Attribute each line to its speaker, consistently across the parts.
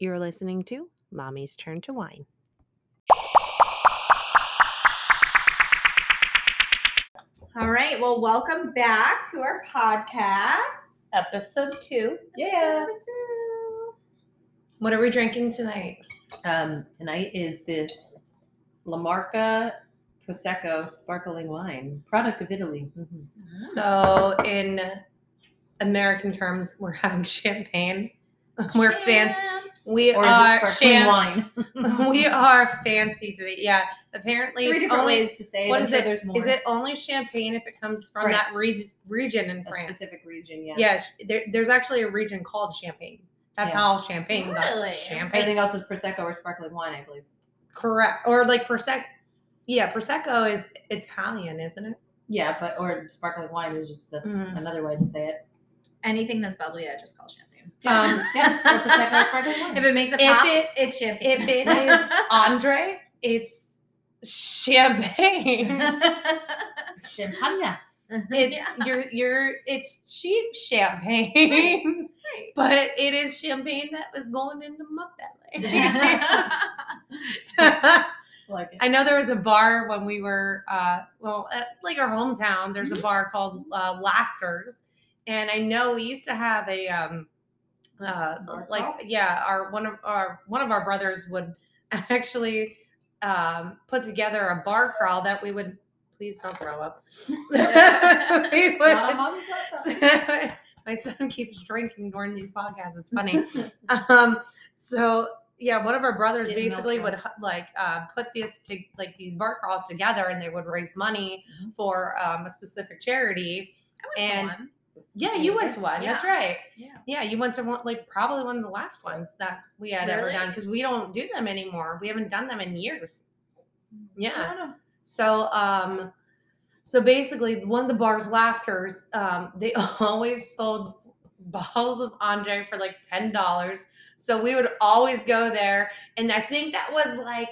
Speaker 1: You're listening to Mommy's Turn to Wine.
Speaker 2: All right. Well, welcome back to our podcast.
Speaker 1: Episode two.
Speaker 2: Episode two.
Speaker 1: What are we drinking tonight?
Speaker 3: Um, tonight is the La Marca Prosecco sparkling wine, product of Italy.
Speaker 1: So, in American terms, we're having champagne. We're fans.
Speaker 2: Champs.
Speaker 1: We
Speaker 3: Or is
Speaker 1: are
Speaker 3: it sparkling
Speaker 1: champ-
Speaker 3: wine?
Speaker 1: we are fancy today. Yeah. Apparently,
Speaker 3: Three
Speaker 1: it's
Speaker 3: different
Speaker 1: only,
Speaker 3: ways to say it.
Speaker 1: What
Speaker 3: I'm
Speaker 1: is
Speaker 3: sure
Speaker 1: it?
Speaker 3: There's more.
Speaker 1: Is it only champagne if it comes from that
Speaker 3: France.
Speaker 1: reg- region in
Speaker 3: a
Speaker 1: France?
Speaker 3: specific region? Yeah.
Speaker 1: Yeah, sh- there, there's actually a region called Champagne. That's
Speaker 3: Yeah.
Speaker 1: how champagne got
Speaker 2: Really?
Speaker 1: champagne.
Speaker 3: Everything else is prosecco or sparkling wine, I believe.
Speaker 1: Correct. Or like prosecco. Yeah, prosecco is Italian, isn't it?
Speaker 3: Yeah, but or sparkling wine is just that's
Speaker 1: Mhm.
Speaker 3: another way to say it.
Speaker 2: Anything that's bubbly, I just call champagne.
Speaker 1: Um,
Speaker 3: yeah, or prosecco or sparkling wine.
Speaker 2: If it makes a
Speaker 1: If
Speaker 2: pop,
Speaker 1: it-
Speaker 2: it's champagne.
Speaker 1: if it is Andre, it's champagne.
Speaker 3: Champagne.
Speaker 1: It's
Speaker 2: Yeah.
Speaker 1: you're you're it's cheap champagne,
Speaker 2: It's great.
Speaker 1: but it is champagne that was going into my belly.
Speaker 3: Like it.
Speaker 1: I know there was a bar when we were, uh, well, at like our hometown. There's
Speaker 2: Mm-hmm.
Speaker 1: a bar called uh, Laughters, and I know we used to have a, um, uh, like yeah, our one of our one of our brothers would actually um, put together a bar crawl that we would. Please don't throw up. we would- my son keeps drinking during these podcasts. It's funny. um, so yeah, one of our brothers
Speaker 3: Didn't
Speaker 1: basically would like uh, put this to like these bar crawls together, and they would raise money
Speaker 3: Mhm.
Speaker 1: for um, a specific charity.
Speaker 2: I went to
Speaker 1: And-
Speaker 2: one.
Speaker 1: Yeah,
Speaker 3: Yeah,
Speaker 1: you went to one. That's right.
Speaker 2: Yeah.
Speaker 1: Yeah, you went to one like probably one of the last ones that we had ever done because we don't do them anymore. We haven't done them in years. Yeah.
Speaker 3: Don't know.
Speaker 1: So um so basically one of the bar's laughters, um, they always sold bottles of Andre for like ten dollars. So we would always go there. And I think that was like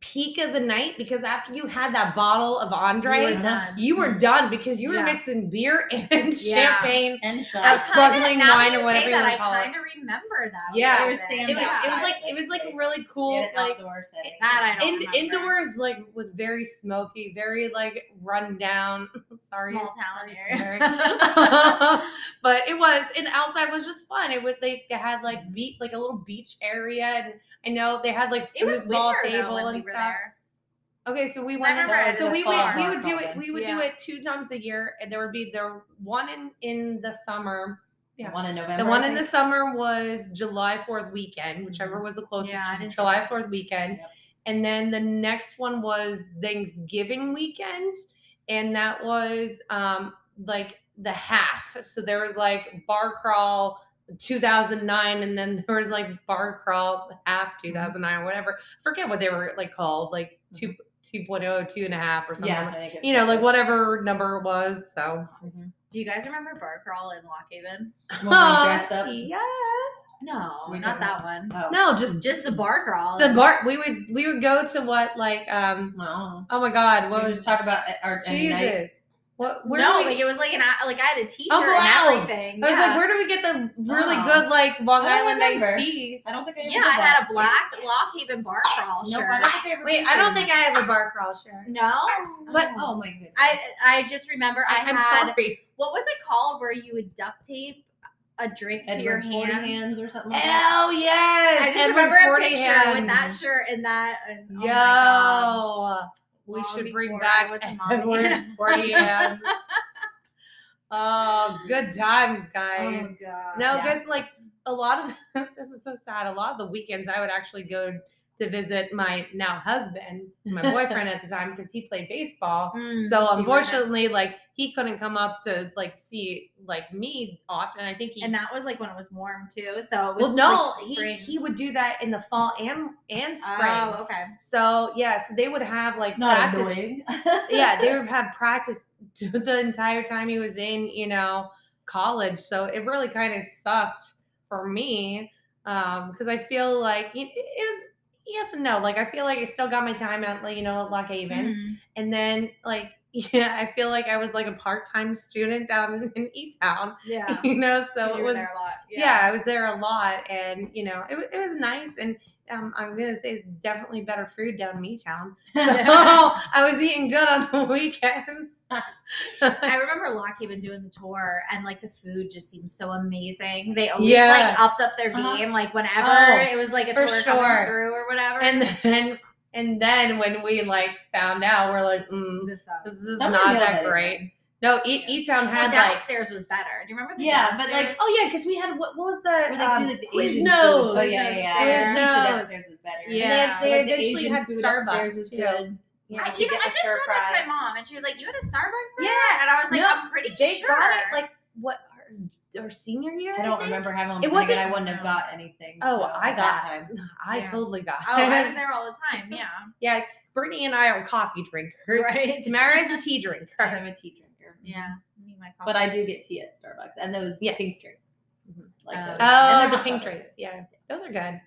Speaker 1: peak of the night because after you had that bottle of Andre,
Speaker 2: You were done.
Speaker 1: you were mm-hmm. done because you were
Speaker 2: Yeah.
Speaker 1: mixing beer and
Speaker 2: Yeah.
Speaker 1: champagne.
Speaker 3: And
Speaker 2: I
Speaker 3: shots.
Speaker 1: That's sparkling wine or whatever
Speaker 2: say
Speaker 1: you
Speaker 2: that,
Speaker 1: wanna
Speaker 2: I
Speaker 1: call it.
Speaker 2: kind of remember that.
Speaker 1: Yeah.
Speaker 2: little
Speaker 3: It was
Speaker 2: bit.
Speaker 1: It was, it was like it was like a really cool
Speaker 3: Get
Speaker 1: like
Speaker 3: outdoor setting.
Speaker 2: That I don't
Speaker 1: in, indoors like was very smoky, very like run down. Sorry,
Speaker 2: Small town
Speaker 1: sorry,
Speaker 2: area.
Speaker 1: but it was, and outside was just fun. It would they, they had like beat like a little beach area, and I know they had like
Speaker 2: It was
Speaker 1: foosball
Speaker 2: winter though
Speaker 1: table and
Speaker 2: we were
Speaker 1: stuff.
Speaker 2: there.
Speaker 1: Okay, so we
Speaker 2: I
Speaker 1: went. in-
Speaker 2: remember it
Speaker 1: so we
Speaker 2: fall
Speaker 1: would we would do it. We would do it two times a year, and there would be the one in in the summer. Yeah.
Speaker 3: One in November.
Speaker 1: The one in the summer was July 4th weekend, whichever was the closest
Speaker 2: Yeah,
Speaker 1: to July 4th weekend.
Speaker 3: Yep.
Speaker 1: And then the next one was Thanksgiving weekend. And that was um like the half. So there was like bar crawl 2009 and then there was like bar crawl half 2009 or whatever. I forget what they were like called, like two 2.0, two and a half or something.
Speaker 3: Yeah,
Speaker 1: like-
Speaker 3: I think it
Speaker 1: you know, like whatever number it was. So
Speaker 3: Mhm.
Speaker 2: Do you guys remember Bar Crawl in Lock Haven?
Speaker 3: When we dressed up.
Speaker 1: Yeah.
Speaker 2: No,
Speaker 3: We
Speaker 2: not that one.
Speaker 3: Oh.
Speaker 1: No, just
Speaker 2: Just the Bar Crawl.
Speaker 1: the bar we would we would go to what like um
Speaker 3: No.
Speaker 1: oh my god what
Speaker 3: We
Speaker 1: was
Speaker 3: just talk about our
Speaker 1: jesus what where
Speaker 2: no,
Speaker 1: we
Speaker 2: like it was like an like I had a T-shirt
Speaker 1: Uncle
Speaker 2: and
Speaker 1: Al's.
Speaker 2: everything.
Speaker 1: I was
Speaker 2: yeah.
Speaker 1: like where do we get the really
Speaker 3: Oh.
Speaker 1: good like Long Island iced teas
Speaker 3: I don't think I ever
Speaker 2: yeah, I
Speaker 3: that.
Speaker 2: had a black Lock Haven Bar Crawl
Speaker 3: Nope,
Speaker 2: shirt.
Speaker 3: I don't think I ever
Speaker 1: wait I don't think I have a bar crawl shirt
Speaker 2: no,
Speaker 1: But-
Speaker 3: Oh my goodness.
Speaker 2: I I just remember I
Speaker 1: I'm
Speaker 2: had
Speaker 1: sorry
Speaker 2: what was it called where you would duct tape a drink to your hand.
Speaker 3: hands or something like that.
Speaker 1: oh yes
Speaker 2: I just
Speaker 1: Edward
Speaker 2: remember a picture
Speaker 1: hands.
Speaker 2: with that shirt and that. And, oh
Speaker 1: yo
Speaker 2: my God.
Speaker 1: We
Speaker 2: Long
Speaker 1: should bring back
Speaker 2: was a mommy.
Speaker 1: Edward 40 hands oh good times oh guys
Speaker 2: Oh god.
Speaker 1: No,
Speaker 3: Yeah.
Speaker 1: because like a lot of this is so sad. A lot of the weekends I would actually go to visit my now husband, my boyfriend at the time, because he played baseball.
Speaker 2: Mm,
Speaker 1: So unfortunately, like he couldn't come up to like see like me often. I think he
Speaker 2: and that was like when it was warm too. So it
Speaker 1: well no
Speaker 2: like
Speaker 1: he he would do that in the fall and and spring.
Speaker 2: Oh, okay.
Speaker 1: So yeah, so they would have like
Speaker 3: Not
Speaker 1: practice yeah, they would have practice the entire time he was in, you know, college. So it really kind of sucked for me um, because I feel like it, it was yes and no. Like I feel like I still got my time at like you know Lock Haven,
Speaker 2: Mhm.
Speaker 1: and then like yeah, I feel like I was like a part-time student down in E Town,
Speaker 2: Yeah.
Speaker 1: you know. So
Speaker 2: you
Speaker 1: it was
Speaker 2: there a lot.
Speaker 1: yeah. I was there a lot, and you know, it, it was nice. And um, I'm gonna say definitely better food down in E Town. So I was eating good on the weekends.
Speaker 2: I remember Lock Haven doing the tour, and like the food just seemed so amazing. They always
Speaker 1: Yeah.
Speaker 2: like upped up their
Speaker 3: Uh-huh.
Speaker 2: game, like whenever
Speaker 1: Oh,
Speaker 2: it was like a
Speaker 1: for
Speaker 2: tour
Speaker 1: sure.
Speaker 2: coming through or whatever.
Speaker 1: and then and then when we like found out, we're like, mm,
Speaker 2: this
Speaker 1: this is
Speaker 3: Some
Speaker 1: not that
Speaker 3: didn't
Speaker 1: great. No, E
Speaker 2: Yeah.
Speaker 1: E Town
Speaker 2: Well,
Speaker 1: had like
Speaker 2: downstairs was better. Do you remember the
Speaker 3: Yeah, but, like,
Speaker 1: oh yeah, because we had what, what was the
Speaker 3: Where they
Speaker 1: um,
Speaker 3: do, like, the
Speaker 1: Quiznos.
Speaker 3: Asian food. Oh
Speaker 2: Quiznos
Speaker 3: yeah, yeah, yeah.
Speaker 2: there.
Speaker 3: Downstairs is better.
Speaker 2: Yeah.
Speaker 1: And then they
Speaker 3: Like,
Speaker 1: eventually
Speaker 3: Asian
Speaker 1: had
Speaker 3: food upstairs
Speaker 1: Starbucks
Speaker 3: is
Speaker 1: too.
Speaker 3: good.
Speaker 1: Yeah.
Speaker 2: I,
Speaker 3: You
Speaker 2: you know,
Speaker 3: get
Speaker 2: I just said
Speaker 3: stir
Speaker 2: that to my mom, and she was like, "You had a Starbucks there?"
Speaker 1: Yeah.
Speaker 2: and I was like,
Speaker 1: No,
Speaker 2: "I'm pretty
Speaker 1: They
Speaker 2: sure."
Speaker 1: got it like what our, our senior year.
Speaker 3: I don't
Speaker 1: think?
Speaker 3: remember having one.
Speaker 1: It
Speaker 3: It wasn't.
Speaker 1: wasn't-
Speaker 3: I wouldn't have got anything.
Speaker 1: Oh,
Speaker 3: so,
Speaker 1: I got.
Speaker 3: that time.
Speaker 1: I
Speaker 2: Yeah.
Speaker 1: totally got.
Speaker 2: Oh, I was there all the time. Yeah,
Speaker 1: yeah, Brittany and I are coffee drinkers.
Speaker 2: right.
Speaker 1: Tamara is a tea drinker.
Speaker 3: I'm a tea drinker.
Speaker 2: Yeah, me and my coffee.
Speaker 3: But I do get tea at Starbucks and those
Speaker 1: Yes.
Speaker 3: pink drinks. Mm-hmm, like
Speaker 2: Oh.
Speaker 3: those.
Speaker 1: Oh,
Speaker 3: And
Speaker 1: the pink drinks. Yeah, those are good.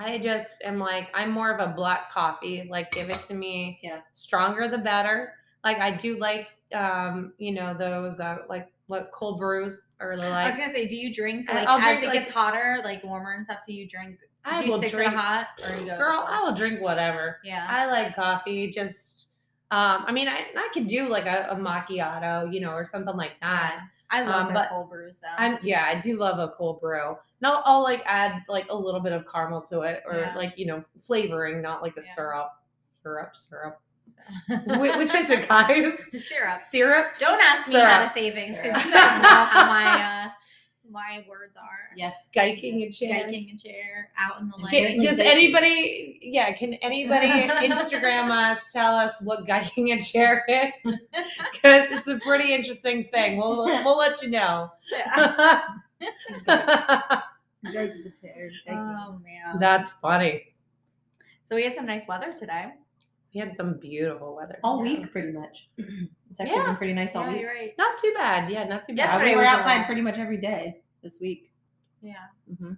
Speaker 1: I just am like, I'm more of a black coffee. Like, give it to me.
Speaker 3: Yeah.
Speaker 1: Stronger the better. Like, I do like, um, you know, those uh, like what cold brews or the like.
Speaker 2: I was gonna say, do you drink like
Speaker 1: I'll
Speaker 2: as
Speaker 1: drink,
Speaker 2: it
Speaker 1: like-
Speaker 2: gets hotter, like warmer and stuff? Do you drink?
Speaker 1: I
Speaker 2: do you
Speaker 1: will
Speaker 2: stick
Speaker 1: drink.
Speaker 2: to the hot or you go?
Speaker 1: Girl, I will drink whatever.
Speaker 2: Yeah.
Speaker 1: I like coffee. Just, um, I mean, I, I could do like a, a macchiato, you know, or something like that.
Speaker 2: Yeah. I love
Speaker 1: Um,
Speaker 2: their
Speaker 1: but
Speaker 2: cold brews though.
Speaker 1: I'm yeah, I do love a cold brew. Now I'll like add like a little bit of caramel to it, or
Speaker 2: Yeah.
Speaker 1: like you know flavoring, not like the
Speaker 2: Yeah.
Speaker 1: syrup, syrup, syrup. Wh- Which is it, guys?
Speaker 2: syrup.
Speaker 1: Syrup.
Speaker 2: Don't ask me how to
Speaker 1: Syrup.
Speaker 2: say things because
Speaker 3: Syrup.
Speaker 2: you guys know how my uh, my words are.
Speaker 3: Yes.
Speaker 1: Giking a chair.
Speaker 2: Skiking a chair out in the
Speaker 3: Get-
Speaker 2: lane.
Speaker 1: Can, does anybody? Yeah, can anybody Instagram us? Tell us what giking a chair is, because it's a pretty interesting thing. We'll we'll let you know.
Speaker 2: Yeah.
Speaker 3: Gike the chair. gike
Speaker 2: Oh man.
Speaker 1: That's funny.
Speaker 2: so we had some nice weather today.
Speaker 1: We had some beautiful weather
Speaker 3: all
Speaker 1: today.
Speaker 3: week, pretty much. It's actually
Speaker 2: Yeah.
Speaker 3: been pretty nice all
Speaker 2: Yeah,
Speaker 3: week.
Speaker 2: you're right.
Speaker 1: Not too bad. Yeah, not too bad.
Speaker 3: Yeah,
Speaker 2: Yesterday
Speaker 3: we were outside pretty much every day this week.
Speaker 2: Yeah.
Speaker 3: hmm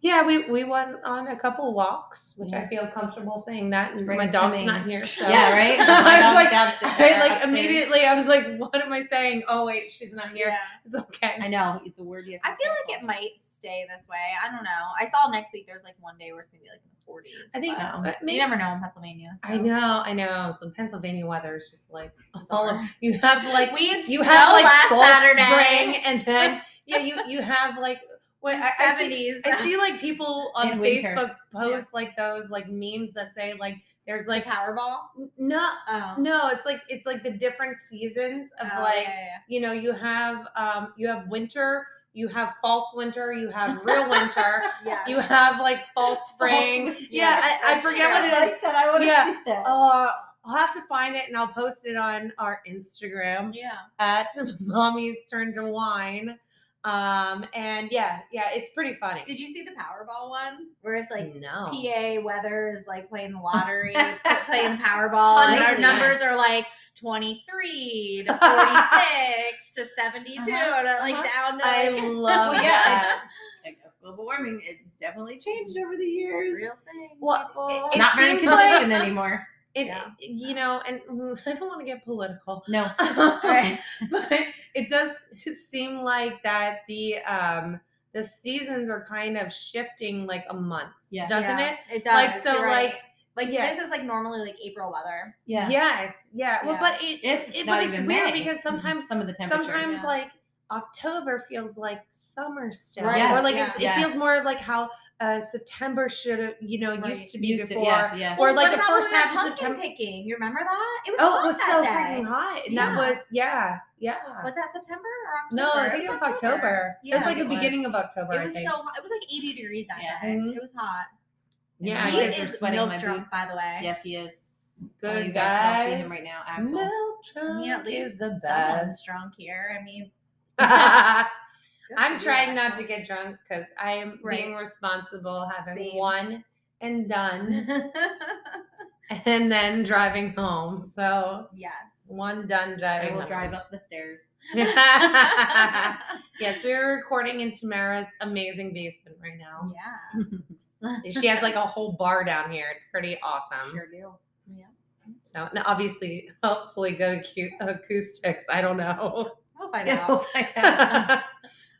Speaker 1: Yeah, we we went on a couple walks, which I feel comfortable saying that. and my
Speaker 3: Spring's
Speaker 1: dog's
Speaker 3: coming.
Speaker 1: not here, so
Speaker 3: Yeah, right?
Speaker 1: I was like, I like
Speaker 3: upstairs.
Speaker 1: immediately. I was like, "What am I saying?" Oh wait, she's not here.
Speaker 2: Yeah.
Speaker 1: It's okay.
Speaker 3: I know. It's a word you have
Speaker 2: I feel like it might stay this way. I don't know. I saw next week there's like one day where it's gonna be like in the 40s.
Speaker 1: I think
Speaker 2: but
Speaker 3: Wow.
Speaker 1: but
Speaker 2: you never know in Pennsylvania. So.
Speaker 1: I know, I know. Some Pennsylvania weather is just like all of,
Speaker 2: Bizarre.
Speaker 1: you have like
Speaker 2: we had
Speaker 1: you
Speaker 2: snow
Speaker 1: have like
Speaker 2: last Saturday.
Speaker 1: spring, and then yeah, you you have like what I, I see, I see like people on
Speaker 3: In winter.
Speaker 1: Facebook post like those like memes that say like there's
Speaker 2: like Powerball.
Speaker 1: no
Speaker 2: Oh.
Speaker 1: no it's like it's like the different seasons of
Speaker 2: Oh,
Speaker 1: like
Speaker 2: yeah, yeah,
Speaker 1: you know you have um you have winter you have false winter you have real winter
Speaker 2: yeah.
Speaker 1: you have like false spring
Speaker 3: winter.
Speaker 1: yeah I, I forget
Speaker 2: true.
Speaker 1: what it is
Speaker 3: that. I want to
Speaker 1: Yeah.
Speaker 3: see that.
Speaker 1: uh i'll have to find it and i'll post it on our instagram
Speaker 2: yeah.
Speaker 1: at mommy's turn to wine um and yeah yeah it's pretty funny
Speaker 2: Did you see the Powerball one where it's like
Speaker 1: no
Speaker 2: PA weather is like playing the lottery, playing Powerball, and our numbers are like 23 to 46 to 72
Speaker 3: Uh-huh.
Speaker 2: to like
Speaker 3: Uh-huh.
Speaker 2: down to
Speaker 1: i
Speaker 2: like,
Speaker 1: love
Speaker 3: Well, yeah,
Speaker 1: that
Speaker 3: I guess global warming it's definitely changed over the
Speaker 2: It's a
Speaker 3: years.
Speaker 2: real thing.
Speaker 1: Well,
Speaker 2: people.
Speaker 1: it-
Speaker 3: Not very
Speaker 1: seems like-
Speaker 3: consistent anymore.
Speaker 1: It,
Speaker 2: Yeah.
Speaker 1: you know and i don't want to get political
Speaker 3: No.
Speaker 2: Right.
Speaker 1: but it does seem like that the um the seasons are kind of shifting like a month
Speaker 3: Yeah.
Speaker 1: doesn't
Speaker 2: Yeah,
Speaker 1: it
Speaker 2: It does.
Speaker 1: like so
Speaker 2: right.
Speaker 1: like
Speaker 2: like
Speaker 1: yeah.
Speaker 2: this is like normally like April weather.
Speaker 3: Yeah.
Speaker 1: yes yeah well
Speaker 2: Yeah.
Speaker 1: but it,
Speaker 3: If
Speaker 1: it but it's weird
Speaker 3: May.
Speaker 1: because sometimes
Speaker 3: some of the temperatures.
Speaker 1: sometimes
Speaker 2: yeah.
Speaker 1: like october feels like summer still
Speaker 2: Right,
Speaker 1: or like
Speaker 2: yeah.
Speaker 1: it
Speaker 3: Yes.
Speaker 1: feels more like how uh september should have you know
Speaker 2: Right.
Speaker 1: used to be
Speaker 3: Used to-
Speaker 1: before
Speaker 3: yeah, yeah.
Speaker 1: Or,
Speaker 2: Well,
Speaker 1: like, the first
Speaker 2: when we went
Speaker 1: half of
Speaker 2: pumpkin
Speaker 1: September-
Speaker 2: picking. You remember that? It was
Speaker 1: oh
Speaker 2: hot
Speaker 1: it was
Speaker 2: that
Speaker 1: so
Speaker 2: day.
Speaker 1: freaking hot and that was yeah yeah
Speaker 2: Was that September or October?
Speaker 1: no i think it was october, it
Speaker 2: Yeah,
Speaker 1: was like the
Speaker 3: was.
Speaker 1: beginning of october
Speaker 2: It
Speaker 1: I
Speaker 2: was
Speaker 1: think.
Speaker 2: so hot. It was like 80 degrees that
Speaker 3: Yeah.
Speaker 2: day.
Speaker 1: Mhm.
Speaker 2: It was hot.
Speaker 1: Yeah,
Speaker 3: you
Speaker 2: he is
Speaker 3: sweating
Speaker 2: milk
Speaker 3: my
Speaker 2: drunk,
Speaker 3: boots.
Speaker 2: by the way.
Speaker 3: Yes, he is. Oh,
Speaker 1: good
Speaker 3: you guys can see him right now. Axel.
Speaker 1: Milk
Speaker 2: I mean, at least
Speaker 1: is the
Speaker 2: someone's
Speaker 1: best.
Speaker 2: drunk here. I mean,
Speaker 1: I'm trying not to get drunk because I am
Speaker 2: Right.
Speaker 1: being responsible, having
Speaker 2: Same.
Speaker 1: one and done, and then driving home. So
Speaker 2: yes.
Speaker 1: one done
Speaker 3: I
Speaker 1: driving.
Speaker 3: will
Speaker 1: home.
Speaker 3: drive up the stairs.
Speaker 1: yes, we are recording in Tamara's amazing basement right now.
Speaker 2: Yeah.
Speaker 1: She has like a whole bar down here. It's pretty awesome.
Speaker 2: Sure do. Yeah.
Speaker 1: So, and obviously, hopefully, good acoustics. I don't know.
Speaker 2: We'll find
Speaker 3: Yes,
Speaker 2: out.
Speaker 3: we'll find out.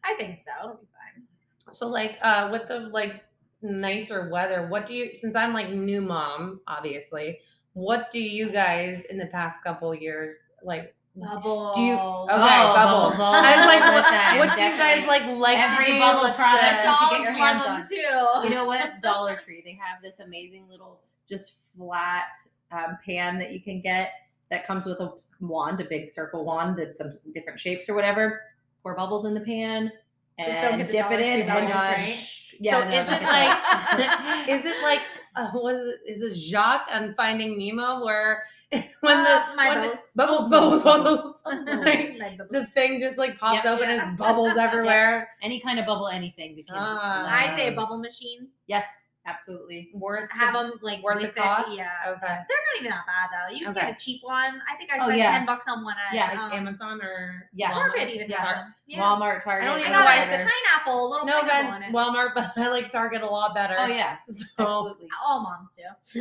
Speaker 2: I think so. It'll be fine.
Speaker 1: so, like, uh, with the like nicer weather, what do you? Since I'm like new mom, obviously, what do you guys in the past couple years like?
Speaker 2: Bubbles.
Speaker 1: Do you-
Speaker 3: Oh,
Speaker 1: Okay, bubbles. I was like, what, what do you guys like like
Speaker 3: Every
Speaker 1: to do?
Speaker 3: bubble
Speaker 1: What's
Speaker 3: product
Speaker 1: the-
Speaker 3: you
Speaker 2: Dogs
Speaker 3: get your
Speaker 2: love
Speaker 3: hands
Speaker 2: them
Speaker 3: on.
Speaker 2: too.
Speaker 3: You know what? Dollar Tree. They have this amazing little just flat um, pan that you can get that comes with a wand, a big circle wand that's some different shapes or whatever. Pour bubbles in the pan and
Speaker 2: Just don't get the
Speaker 3: dip
Speaker 2: Dollar
Speaker 3: it
Speaker 2: Tree
Speaker 3: in.
Speaker 2: bubbles,
Speaker 3: and
Speaker 1: right?
Speaker 3: Yeah,
Speaker 1: so
Speaker 3: no,
Speaker 1: is it like is it like uh, what is it is it Jacques on Finding Nemo where when
Speaker 2: Uh,
Speaker 1: the
Speaker 2: my
Speaker 1: when the-
Speaker 2: bubbles.
Speaker 1: bubbles bubbles bubbles like,
Speaker 2: My bubbles.
Speaker 1: the thing just like pops
Speaker 3: Yep.
Speaker 1: open
Speaker 2: Yeah.
Speaker 1: as bubbles everywhere
Speaker 3: any kind of bubble, anything. The kids
Speaker 1: Ah.
Speaker 2: I say a bubble machine.
Speaker 3: Yes, absolutely.
Speaker 1: worth
Speaker 2: Have
Speaker 1: the,
Speaker 2: them like
Speaker 1: worth the cost
Speaker 2: It, yeah.
Speaker 1: okay
Speaker 2: They're not even that bad though. You can
Speaker 1: Okay.
Speaker 2: get a cheap one. I think I
Speaker 3: Oh,
Speaker 2: spent
Speaker 3: yeah.
Speaker 2: ten bucks on one at
Speaker 3: Yeah,
Speaker 1: like
Speaker 2: um,
Speaker 1: Amazon or
Speaker 3: Yeah.
Speaker 2: Target
Speaker 1: Walmart?
Speaker 2: even
Speaker 3: Yeah.
Speaker 2: them. Yeah.
Speaker 3: Walmart, Target.
Speaker 1: I don't even know why
Speaker 2: a
Speaker 1: I said-
Speaker 2: pineapple, a little
Speaker 1: no
Speaker 2: pineapple
Speaker 1: offense. Walmart but I like Target a lot better
Speaker 3: Oh yeah,
Speaker 1: so
Speaker 3: absolutely.
Speaker 2: All moms do.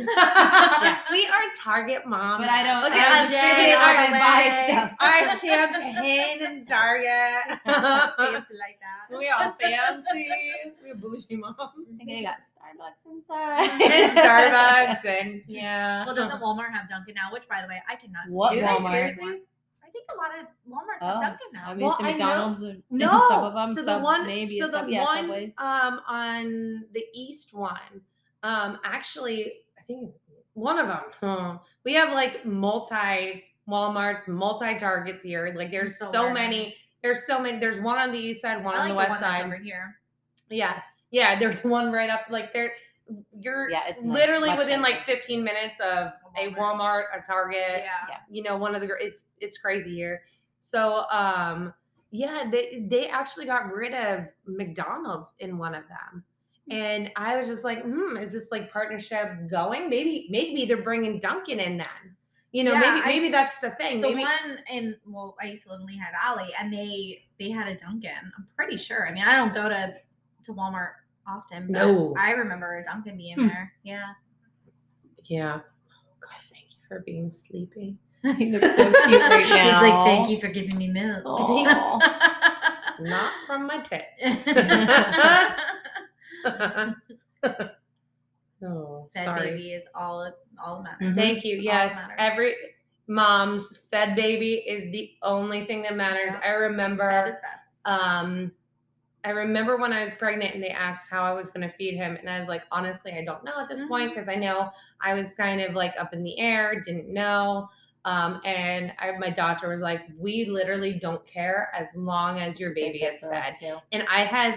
Speaker 1: we are Target moms
Speaker 3: But I don't.
Speaker 1: Look
Speaker 3: I
Speaker 1: at us
Speaker 3: all
Speaker 1: our
Speaker 3: my buy
Speaker 2: way.
Speaker 3: stuff.
Speaker 1: our champagne and Target
Speaker 2: Fancy like that.
Speaker 1: we all fancy We're bougie moms
Speaker 3: I think I got Starbucks inside.
Speaker 1: and Starbucks and yeah.
Speaker 2: Well, doesn't Walmart have Dunkin' now? Which, by the way, I cannot.
Speaker 3: What
Speaker 2: stand
Speaker 1: Do they
Speaker 3: Walmart?
Speaker 1: seriously?
Speaker 2: I think a lot of Walmart's
Speaker 3: Oh,
Speaker 2: have Dunkin' now.
Speaker 3: Obviously,
Speaker 1: Well, I know-
Speaker 3: McDonald's. are-
Speaker 1: No,
Speaker 3: some of them.
Speaker 1: so the
Speaker 3: some
Speaker 1: one,
Speaker 3: maybe.
Speaker 1: so the
Speaker 3: some, yeah,
Speaker 1: one
Speaker 3: Subways.
Speaker 1: um on the east one, um actually I think one of them. huh, we have like multi WalMarts, multi Targets here. Like there's
Speaker 2: so
Speaker 1: so, many. There's so many. There's one on the east side, one
Speaker 2: I
Speaker 1: on the
Speaker 2: like
Speaker 1: west
Speaker 2: one that's
Speaker 1: side.
Speaker 2: over here.
Speaker 1: Yeah, yeah. There's one right up. Like there, you're
Speaker 3: Yeah, it's
Speaker 1: literally
Speaker 3: much
Speaker 1: within like 15 minutes of a
Speaker 2: Walmart.
Speaker 1: Walmart, a Target,
Speaker 2: Yeah.
Speaker 3: Yeah.
Speaker 1: you know one of the it's it's crazy here so um yeah they they actually got rid of mcdonald's in one of them and i was just like hmm is this like partnership going maybe maybe they're bringing Dunkin' in then you know
Speaker 2: Yeah,
Speaker 1: maybe
Speaker 2: I-
Speaker 1: maybe that's the thing
Speaker 2: The
Speaker 1: maybe
Speaker 2: one in well, I used to live in Lehigh Valley, and they they had a Dunkin'. I'm pretty sure. I mean, I don't go to to Walmart often. But
Speaker 1: No.
Speaker 2: I remember a Dunkin' being
Speaker 3: Hmm.
Speaker 2: there. Yeah.
Speaker 1: yeah oh god thank you for being sleepy
Speaker 3: he looks so cute right now.
Speaker 2: He's like, "Thank you for giving me milk."
Speaker 1: Not from my tits oh
Speaker 2: Fed
Speaker 1: sorry
Speaker 2: baby is all it all that
Speaker 3: Mhm.
Speaker 2: matters.
Speaker 1: Thank you.
Speaker 2: That
Speaker 1: Yes, every mom's fed baby is the only thing that matters.
Speaker 2: Yeah.
Speaker 1: I remember um I remember when I was pregnant and they asked how I was going to feed him and I was like honestly I don't know at this point
Speaker 2: Mhm.
Speaker 1: because I know I was kind of like up in the air, didn't know. Um and I, my doctor was like we literally don't care as long as your baby is fed. And I had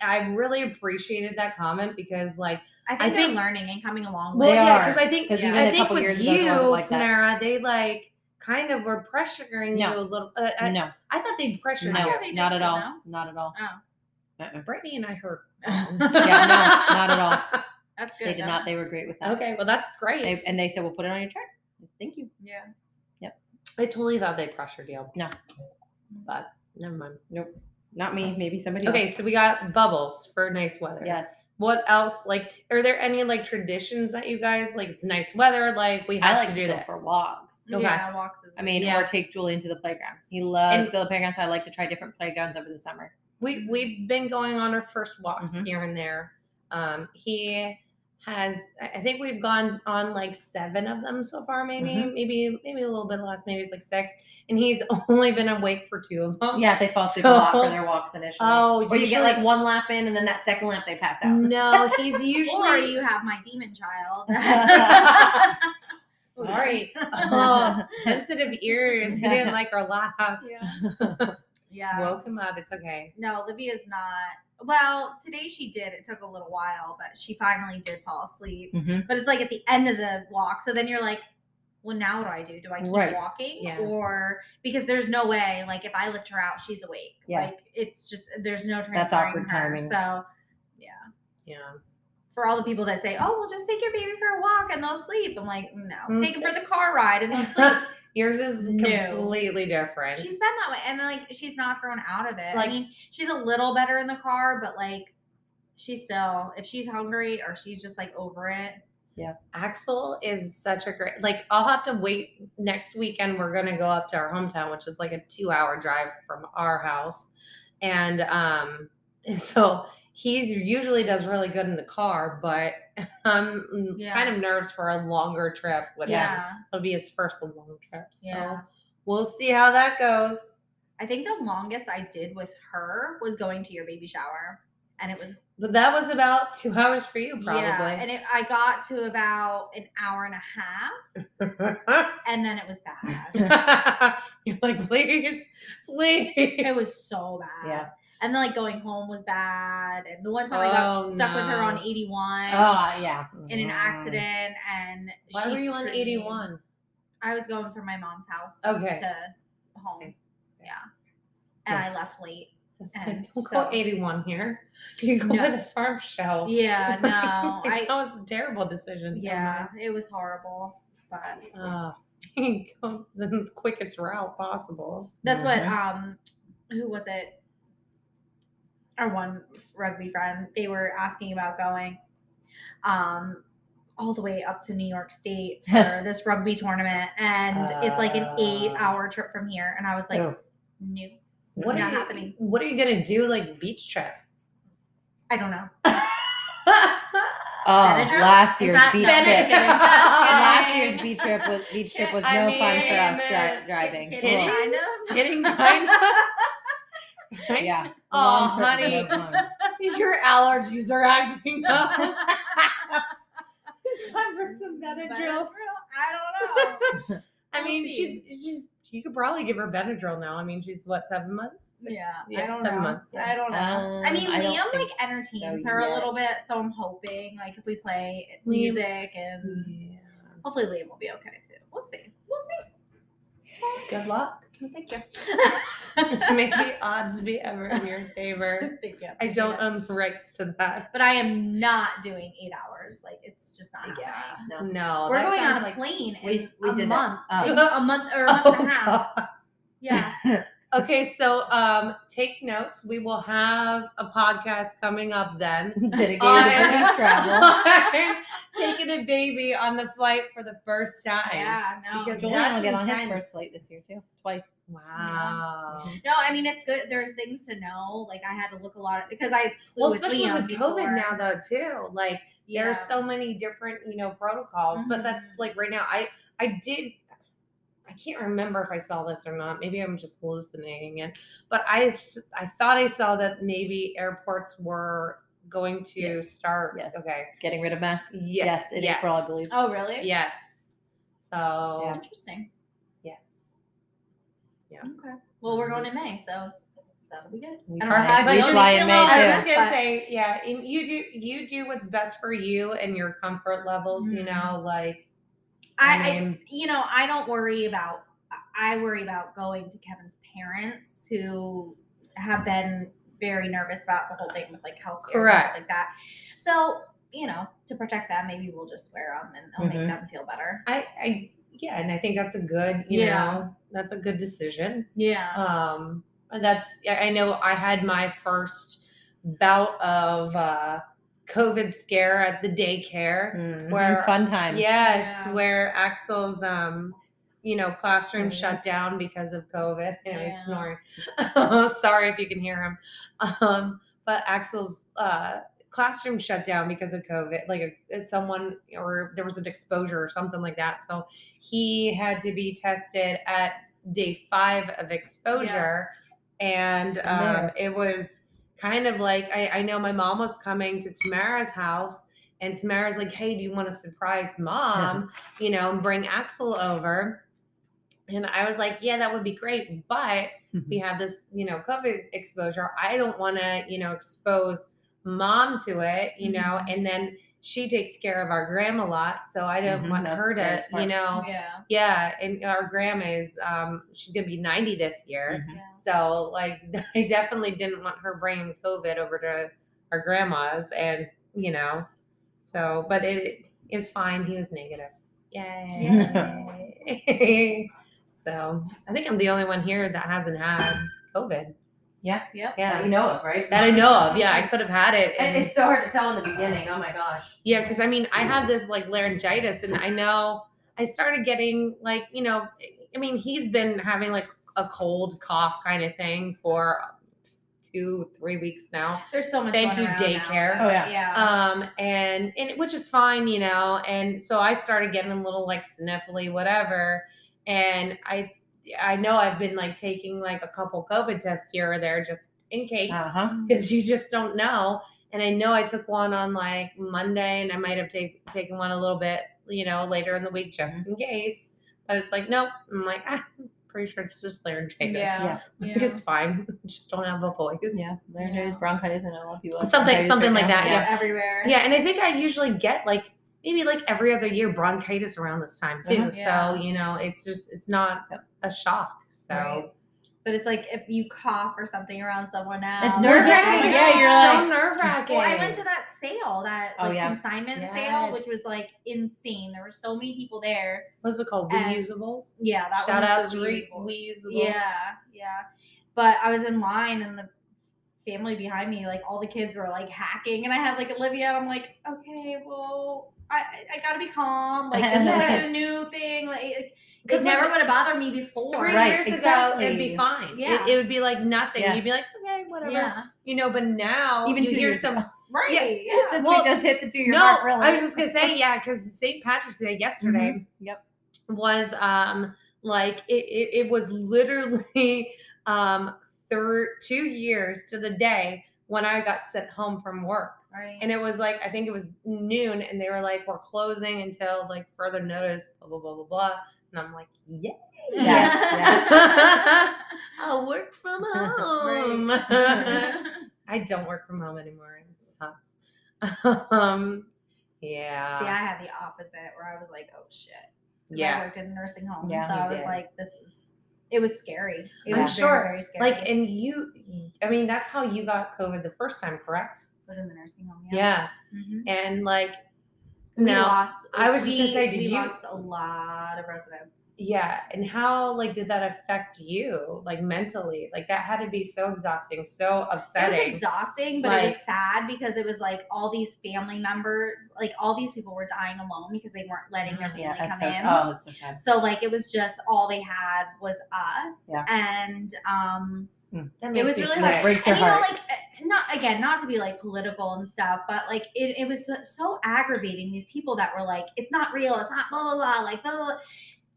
Speaker 1: I really appreciated that comment because like
Speaker 2: I think
Speaker 1: I
Speaker 2: they're
Speaker 1: think-
Speaker 2: learning and coming along.
Speaker 1: well,
Speaker 2: with
Speaker 3: They
Speaker 2: it.
Speaker 1: yeah, because I think
Speaker 2: even
Speaker 1: I think with you,
Speaker 3: like.
Speaker 1: They like kind of were pressuring
Speaker 3: No.
Speaker 1: you a little. Uh, I,
Speaker 3: No,
Speaker 1: I thought they pressured
Speaker 3: no,
Speaker 1: you.
Speaker 3: not at all.
Speaker 2: no?
Speaker 3: Not at all.
Speaker 2: Oh,
Speaker 3: Uh-uh.
Speaker 1: Brittany and I heard.
Speaker 2: Yeah,
Speaker 3: no, not at all.
Speaker 2: that's good.
Speaker 3: They did
Speaker 2: though.
Speaker 3: not. They were great with that.
Speaker 1: Okay, well that's great.
Speaker 3: They, and they said, "We'll put it on your chart." Thank you.
Speaker 2: Yeah. Yep.
Speaker 1: I totally thought they pressured you.
Speaker 3: No.
Speaker 1: but never mind.
Speaker 3: Nope. Not me. Maybe somebody
Speaker 1: Okay,
Speaker 3: else.
Speaker 1: so we got bubbles for nice weather.
Speaker 3: Yes.
Speaker 1: What else? Like, are there any like traditions that you guys like? It's nice weather. Like, we have
Speaker 3: I like
Speaker 1: to
Speaker 3: to
Speaker 1: do
Speaker 3: go
Speaker 1: this.
Speaker 3: for walks.
Speaker 1: Okay.
Speaker 2: Yeah, walks
Speaker 3: I mean,
Speaker 1: Yeah.
Speaker 3: or take Julian to the playground. He loves
Speaker 1: And-
Speaker 3: to go to the playground, so I like to try different playgrounds over the summer.
Speaker 1: We we've been going on our first walks
Speaker 3: Mhm.
Speaker 1: here and there. Um, he has, I I think we've gone on like seven of them so far, maybe,
Speaker 3: Mhm.
Speaker 1: maybe, maybe a little bit less, maybe it's like six, and he's only been awake for two of them.
Speaker 3: Yeah, they fall asleep a lot for their walks initially.
Speaker 1: Oh,
Speaker 3: or you get like one lap in, and then that second lap they pass out.
Speaker 1: No, he's usually
Speaker 2: Or
Speaker 1: usually.
Speaker 2: you have my demon child.
Speaker 1: Sorry. Oh, sensitive ears. He didn't like our laugh.
Speaker 2: yeah. Yeah.
Speaker 1: Woke him up. It's okay.
Speaker 2: No, Olivia's not. Well, today she did. It took a little while, but she finally did fall asleep.
Speaker 3: Mhm.
Speaker 2: But it's like at the end of the walk. So then you're like, well, now what do I do? Do I keep
Speaker 3: Right.
Speaker 2: walking?
Speaker 1: Yeah.
Speaker 2: Or because there's no way, like if I lift her out, she's awake.
Speaker 3: Yeah.
Speaker 2: Like it's just there's no
Speaker 3: That's
Speaker 2: transferring
Speaker 3: awkward
Speaker 2: her.
Speaker 3: timing.
Speaker 2: So yeah.
Speaker 1: Yeah.
Speaker 2: For all the people that say, Oh, well just take your baby for a walk and they'll sleep. I'm like, no.
Speaker 1: Mm,
Speaker 2: Take them for the car ride and they'll sleep.
Speaker 1: Yours is
Speaker 2: No.
Speaker 1: completely different.
Speaker 2: She's been that way, and like she's not grown out of it.
Speaker 1: Like-
Speaker 2: I mean, she's a little better in the car, but like she's still if she's hungry or she's just like over it.
Speaker 3: Yeah.
Speaker 1: Axel is such a great like I'll have to wait next weekend we're gonna go up to our hometown, which is like a two hour drive from our house. And um so he usually does really good in the car, but I'm mm,
Speaker 2: Yeah.
Speaker 1: kind of nervous for a longer trip with him.
Speaker 2: Yeah.
Speaker 1: It'll be his first long trip. So
Speaker 2: Yeah.
Speaker 1: we'll see how that goes.
Speaker 2: I think the longest I did with her was going to your baby shower. And it was
Speaker 1: But that was about two hours for you, probably.
Speaker 2: yeah, and it, I got to about an hour and a half, and then it was bad.
Speaker 1: You're like, please, please.
Speaker 2: it was so bad.
Speaker 3: Yeah.
Speaker 2: And then like going home was bad. And the one time I got
Speaker 1: Oh,
Speaker 2: stuck with her on 81
Speaker 3: Oh yeah.
Speaker 2: in an
Speaker 3: Mm.
Speaker 2: accident, and
Speaker 1: Why
Speaker 2: she
Speaker 1: were you on 81?
Speaker 2: I was going from my mom's house
Speaker 1: Okay.
Speaker 2: to home.
Speaker 1: Okay.
Speaker 2: Yeah. And
Speaker 1: Yeah.
Speaker 2: I left late.
Speaker 1: Like, Don't
Speaker 2: so-
Speaker 1: go 81 here. You go
Speaker 2: No.
Speaker 1: by the farm show.
Speaker 2: Yeah, no.
Speaker 1: that
Speaker 2: I
Speaker 1: was a terrible decision.
Speaker 2: yeah, it was horrible. But
Speaker 1: Uh, go the quickest route possible.
Speaker 2: that's what
Speaker 3: Mhm.
Speaker 2: um who was it? Our one rugby friend, they were asking about going um all the way up to New York State for this rugby tournament and it's like an eight
Speaker 1: Uh.
Speaker 2: hour trip from here. And I was like,
Speaker 3: Oh.
Speaker 2: no,
Speaker 1: What
Speaker 2: not
Speaker 1: are you,
Speaker 2: happening.
Speaker 1: What are you gonna do? Like beach trip?
Speaker 2: I don't know.
Speaker 3: Oh,
Speaker 2: Benadryl?
Speaker 3: last year's beach
Speaker 2: no,
Speaker 3: trip.
Speaker 2: just
Speaker 3: last year's beach trip was beach trip was no
Speaker 1: I
Speaker 3: fun for us
Speaker 1: mean, uh,
Speaker 3: driving.
Speaker 1: kidding?
Speaker 3: Cool.
Speaker 2: Kind of.
Speaker 1: Kidding, kind of.
Speaker 3: Yeah. Oh,
Speaker 1: honey. Your allergies are acting up. it's time for some Benadryl.
Speaker 2: I don't know.
Speaker 1: I mean,
Speaker 2: see.
Speaker 1: she's she's you could probably give her Benadryl now. I mean, she's what seven months?
Speaker 2: Yeah,
Speaker 1: Yeah,
Speaker 2: I don't
Speaker 1: seven
Speaker 2: know.
Speaker 1: months, yeah.
Speaker 2: I don't know. I
Speaker 3: Um,
Speaker 2: mean,
Speaker 3: I
Speaker 2: Liam like entertains
Speaker 3: so
Speaker 2: her a little bit, so I'm hoping like if we play music and
Speaker 1: Yeah.
Speaker 2: hopefully Liam will be okay too. We'll see. We'll see.
Speaker 1: Good luck.
Speaker 2: Well, Thank you.
Speaker 1: May the odds be ever in your favor.
Speaker 2: Thank you.
Speaker 1: I don't own the rights to that.
Speaker 2: But I am not doing eight hours. Like it's just not
Speaker 3: Yeah.
Speaker 2: happening.
Speaker 3: No.
Speaker 1: No,
Speaker 2: We're
Speaker 1: that
Speaker 2: going on
Speaker 1: sounds
Speaker 2: a
Speaker 1: like-
Speaker 2: plane in
Speaker 3: We- we
Speaker 2: a
Speaker 3: did
Speaker 2: month.
Speaker 3: Oh.
Speaker 2: A month or a month
Speaker 1: Oh,
Speaker 2: and a oh, half.
Speaker 1: God.
Speaker 2: Yeah.
Speaker 1: Okay, so um, take notes. We will have a podcast coming up then.
Speaker 3: Dedicated
Speaker 1: on-
Speaker 3: to travel.
Speaker 1: taking a baby on the flight for the first time.
Speaker 2: Yeah. No.
Speaker 1: Because
Speaker 3: Julian
Speaker 1: that's
Speaker 3: will get on his first flight this year too, twice.
Speaker 1: Wow.
Speaker 2: No, I mean it's good. There's things to know. Like I had to look a lot at, because I flew
Speaker 1: Well,
Speaker 2: with
Speaker 1: especially
Speaker 2: Liam
Speaker 1: with
Speaker 2: before.
Speaker 1: COVID now, though, too. Like
Speaker 2: Yeah.
Speaker 1: there's so many different, you know, protocols. But that's
Speaker 2: Mhm.
Speaker 1: like right now. I I did. I can't remember if I saw this or not. Maybe I'm just hallucinating it. But I thought I saw that maybe airports were going to
Speaker 3: Yes.
Speaker 1: start.
Speaker 3: Yes.
Speaker 1: Okay.
Speaker 3: Getting rid of masks.
Speaker 1: Ye-
Speaker 3: yes, in April, I believe.
Speaker 2: Oh, really?
Speaker 1: Yes. So
Speaker 3: Yeah.
Speaker 2: Interesting.
Speaker 1: yes. Yeah.
Speaker 2: Okay. Well, we're going in May, so that'll be good.
Speaker 3: We
Speaker 2: And
Speaker 3: fly-
Speaker 2: our five
Speaker 1: we
Speaker 3: fly in May,
Speaker 1: I was
Speaker 2: us,
Speaker 1: gonna say, yeah, you do you do what's best for you and your comfort levels. You
Speaker 2: Mhm.
Speaker 1: know, like
Speaker 2: I,
Speaker 1: I
Speaker 2: you know, I don't worry about. I worry about going to Kevin's parents who have been very nervous about the whole thing with like health scares and
Speaker 1: Correct.
Speaker 2: stuff like that. So you know, to protect them, maybe we'll just wear them and it'll
Speaker 3: Mhm.
Speaker 2: make them feel better.
Speaker 1: I, I yeah, and I think that's a good, you
Speaker 2: Yeah.
Speaker 1: know, that's a good decision.
Speaker 2: Yeah.
Speaker 1: Um, that's I I know I had my first bout of uh, COVID scare at the daycare.
Speaker 3: Mhm.
Speaker 1: Where-
Speaker 3: fun times.
Speaker 1: Yes,
Speaker 2: Yeah.
Speaker 1: where Axel's um, you know, classroom
Speaker 3: Mhm.
Speaker 1: shut down because of COVID. And he's snoring. Sorry if you can hear him. Um, but Axel's uh classroom shut down because of COVID. Like a, someone or there was an exposure or something like that. So he had to be tested at day five of exposure. And um, it was kind of like I, I know my mom was coming to Tamara's house and Tamara's like, Hey, do you want to surprise mom? you know, and bring Axel over. And I was like, yeah, that would be great. But we have this, you know, COVID exposure. I don't want to, you know, expose mom to it, you know,
Speaker 2: Mhm.
Speaker 1: and then she takes care of our grandma a lot. So I don't
Speaker 3: Mhm,
Speaker 1: want
Speaker 3: that's
Speaker 1: her to, you know,
Speaker 2: yeah.
Speaker 1: yeah. And our grandma is, um, she's going to be 90 this year.
Speaker 3: Mhm.
Speaker 2: Yeah.
Speaker 1: So like, I definitely didn't want her bringing COVID over to our grandma's and, you know, so, but it, it was fine. He was negative. Yay. so I think I'm the only one here that hasn't had COVID.
Speaker 3: Yeah.
Speaker 2: Yeah.
Speaker 3: That
Speaker 1: Yeah.
Speaker 3: you know of, right?
Speaker 1: That I know of. Yeah, I could have had it.
Speaker 3: And
Speaker 1: and-
Speaker 3: it's so hard to tell in the beginning. Oh my gosh.
Speaker 1: Yeah, because I mean, I have this like laryngitis, and I know I started getting like, you know, I mean, he's been having like a cold cough kind of thing for two, three weeks now.
Speaker 2: There's so much.
Speaker 1: Thank you,
Speaker 2: around now.
Speaker 1: daycare.
Speaker 3: Oh, yeah.
Speaker 2: Yeah.
Speaker 1: Um, and and which is fine, you know. And so I started getting a little like sniffly, whatever. And I, I know I've been like taking like a couple COVID tests here or there just in case
Speaker 3: huh.
Speaker 1: because you just don't know. And I know I took one on like Monday, and I might have take, taken one a little bit, you know, later in the week just
Speaker 3: Mm-hmm.
Speaker 1: in case. But it's like, nope. I'm like, ah, I'm pretty sure it's just laryngitis.
Speaker 2: yeah.
Speaker 1: Like,
Speaker 2: yeah.
Speaker 1: it's fine. just don't have a voice.
Speaker 3: Yeah. Laryngitis,
Speaker 2: Yeah.
Speaker 3: bronchitis, I know a lot of people.
Speaker 1: Something- something
Speaker 3: right
Speaker 1: like
Speaker 3: now.
Speaker 1: that,
Speaker 2: Yeah,
Speaker 1: yeah.
Speaker 2: everywhere.
Speaker 1: Yeah, and I think I usually get like maybe like every other year bronchitis around this time too.
Speaker 3: Uh-huh.
Speaker 2: Yeah.
Speaker 1: So you know, it's just it's not
Speaker 3: Yep.
Speaker 1: a shock. So
Speaker 2: Right. But it's like if you cough or something around someone else.
Speaker 3: It's nerve-wracking.
Speaker 2: if-
Speaker 3: Yeah, you're
Speaker 1: so
Speaker 3: like-
Speaker 1: nerve wracking.
Speaker 2: Well, I went to that sale, that
Speaker 3: Oh,
Speaker 2: like,
Speaker 3: yeah.
Speaker 2: consignment sale, which was like insane. There were so many people there.
Speaker 1: What's it called?
Speaker 2: and-
Speaker 1: Reusables.
Speaker 2: Yeah, that
Speaker 1: Shout
Speaker 2: one
Speaker 1: out
Speaker 2: was
Speaker 1: to
Speaker 2: reusables.
Speaker 1: re-
Speaker 2: reusable.
Speaker 1: reusable.
Speaker 2: Yeah, yeah. But I was in line and the family behind me, like all the kids were like hacking, and I had like Olivia. And I'm like, okay, well, I I I gotta be calm. Like this is like a new thing. Like it, it
Speaker 1: 'Cause,
Speaker 2: never
Speaker 1: like,
Speaker 2: would have bothered me before.
Speaker 1: Three
Speaker 3: Right,
Speaker 1: years
Speaker 3: exactly.
Speaker 1: ago, it'd be fine.
Speaker 2: Yeah.
Speaker 1: It, it would be like nothing.
Speaker 3: Yeah.
Speaker 1: You'd be like, okay, whatever.
Speaker 2: Yeah.
Speaker 1: You know, but now
Speaker 3: Even
Speaker 1: you
Speaker 3: two
Speaker 1: hear some.
Speaker 3: ago.
Speaker 2: Right.
Speaker 1: Yeah.
Speaker 2: Yeah.
Speaker 3: Since
Speaker 1: Well,
Speaker 3: we just hit the two year
Speaker 1: no,
Speaker 3: mark, really.
Speaker 1: I was just gonna say, yeah, because St. Patrick's Day yesterday
Speaker 3: Mm-hmm. Yep.
Speaker 1: was um like it, it, it was literally um thir- two years to the day when I got sent home from work.
Speaker 2: Right.
Speaker 1: And it was like I think it was noon, and they were like, "We're closing until like further notice." Blah blah blah blah blah. And I'm like, "Yeah,
Speaker 3: Yeah,
Speaker 1: I'll work from home." I don't work from home anymore. It sucks. um, yeah,
Speaker 2: See, I had the opposite where I was like, oh shit. 'Cause I
Speaker 1: yeah.
Speaker 2: worked in a nursing home.
Speaker 3: Yeah,
Speaker 2: so I was
Speaker 3: did.
Speaker 2: like, this was, it was scary. It
Speaker 1: I'm
Speaker 2: was
Speaker 1: sure.
Speaker 2: very, very scary.
Speaker 1: Like, and you, I mean, that's how you got COVID the first time, correct?
Speaker 2: was in the nursing home.
Speaker 1: Yes.
Speaker 2: Mhm.
Speaker 1: And like,
Speaker 2: We
Speaker 1: now,
Speaker 2: lost,
Speaker 1: I was just gonna say, did
Speaker 2: we
Speaker 1: you-
Speaker 2: lost a lot of residents.
Speaker 1: yeah. And how like did that affect you, like mentally? Like that had to be so exhausting, so
Speaker 2: It was
Speaker 1: upsetting.
Speaker 2: exhausting, but it was sad because it was like all these family members, like all these people were dying alone because they weren't letting their family
Speaker 3: yeah,
Speaker 2: come
Speaker 3: so,
Speaker 2: in.
Speaker 3: oh, it's so sad.
Speaker 2: So like it was just all they had was us,
Speaker 3: Yeah.
Speaker 2: and um,
Speaker 1: That
Speaker 2: it was
Speaker 1: you
Speaker 2: really
Speaker 1: sick.
Speaker 2: hard.
Speaker 3: Breaks
Speaker 2: and
Speaker 3: your
Speaker 2: you know,
Speaker 3: heart.
Speaker 2: like uh, not again, not to be like political and stuff, but like it, it was so, so aggravating. These people that were like, "It's not real. It's not blah blah blah." Like blah. blah, blah.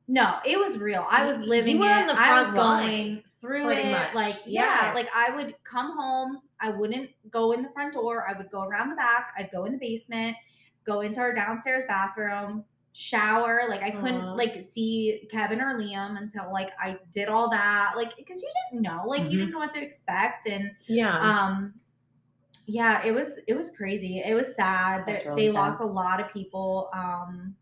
Speaker 2: No, it was real. I was
Speaker 1: You
Speaker 2: living
Speaker 1: were
Speaker 2: it.
Speaker 1: on the
Speaker 2: I was
Speaker 1: front line,
Speaker 2: going through it.
Speaker 1: much.
Speaker 2: Like yeah,
Speaker 1: Yes.
Speaker 2: like I would come home. I wouldn't go in the front door. I would go around the back. I'd go in the basement. Go into our downstairs bathroom. Shower. Like I couldn't
Speaker 1: Uh-huh.
Speaker 2: like see Kevin or Liam until like I did all that. Like because you didn't know. Like you
Speaker 3: Mhm.
Speaker 2: didn't know what to expect and
Speaker 1: Yeah.
Speaker 2: um yeah it was it was crazy it was sad that
Speaker 3: really
Speaker 2: they
Speaker 3: sad.
Speaker 2: lost a lot of people um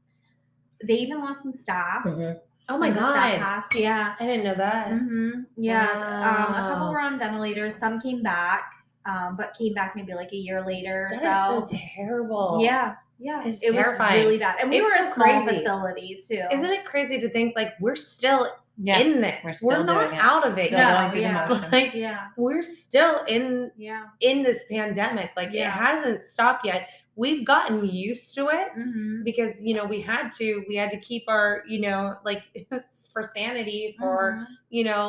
Speaker 2: they even lost some staff
Speaker 1: Mhm. Oh
Speaker 2: Some
Speaker 1: my
Speaker 2: the staff
Speaker 1: god.
Speaker 2: passed yeah
Speaker 1: I didn't know that.
Speaker 2: Mm-hmm. yeah um a couple were on ventilators some came back um but came back maybe like a year later
Speaker 1: That
Speaker 2: so,
Speaker 1: is so terrible.
Speaker 2: yeah yeah
Speaker 1: It's
Speaker 2: it
Speaker 1: terrifying.
Speaker 2: was really bad and we
Speaker 1: It's
Speaker 2: were
Speaker 1: so
Speaker 2: a small
Speaker 1: crazy.
Speaker 2: facility too
Speaker 1: Isn't it crazy to think like we're still
Speaker 3: Yeah.
Speaker 1: in this?
Speaker 3: we're
Speaker 1: We're, not out of it
Speaker 2: No,
Speaker 3: going through the
Speaker 2: yeah.
Speaker 1: Like
Speaker 2: yeah
Speaker 1: we're still in
Speaker 2: yeah
Speaker 1: in this pandemic. Like it hasn't stopped yet. We've gotten used to it
Speaker 2: hmm
Speaker 1: because you know we had to we had to keep our you know like for sanity for
Speaker 2: Mm-hmm.
Speaker 1: you know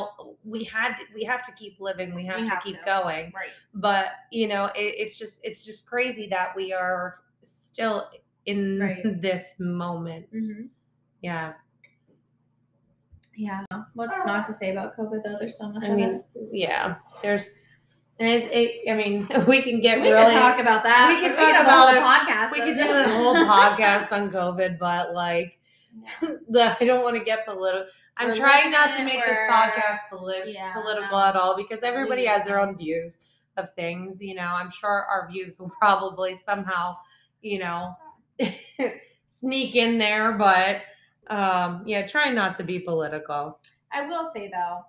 Speaker 1: we had to, we have to keep living we have
Speaker 2: We
Speaker 1: to
Speaker 2: have
Speaker 1: keep
Speaker 2: to.
Speaker 1: going
Speaker 2: right
Speaker 1: but you know it, it's just it's just crazy that we are still in
Speaker 2: Right.
Speaker 1: this moment
Speaker 2: hmm
Speaker 1: yeah
Speaker 2: yeah what's not to say about covid though there's so much
Speaker 1: i mean
Speaker 2: it.
Speaker 1: yeah there's and it, it i mean we can get
Speaker 2: we
Speaker 1: really
Speaker 2: could talk about that.
Speaker 1: we could
Speaker 2: could
Speaker 1: talk
Speaker 2: a
Speaker 1: about it.
Speaker 2: podcast.
Speaker 1: we could do a whole podcast on covid but like the i don't want to get political i'm trying not to make this podcast polit-
Speaker 2: Yeah,
Speaker 1: political
Speaker 2: no.
Speaker 1: at all because everybody has their own views of things you know i'm sure our views will probably somehow you know sneak in there but um yeah try not to be political
Speaker 2: I will say though,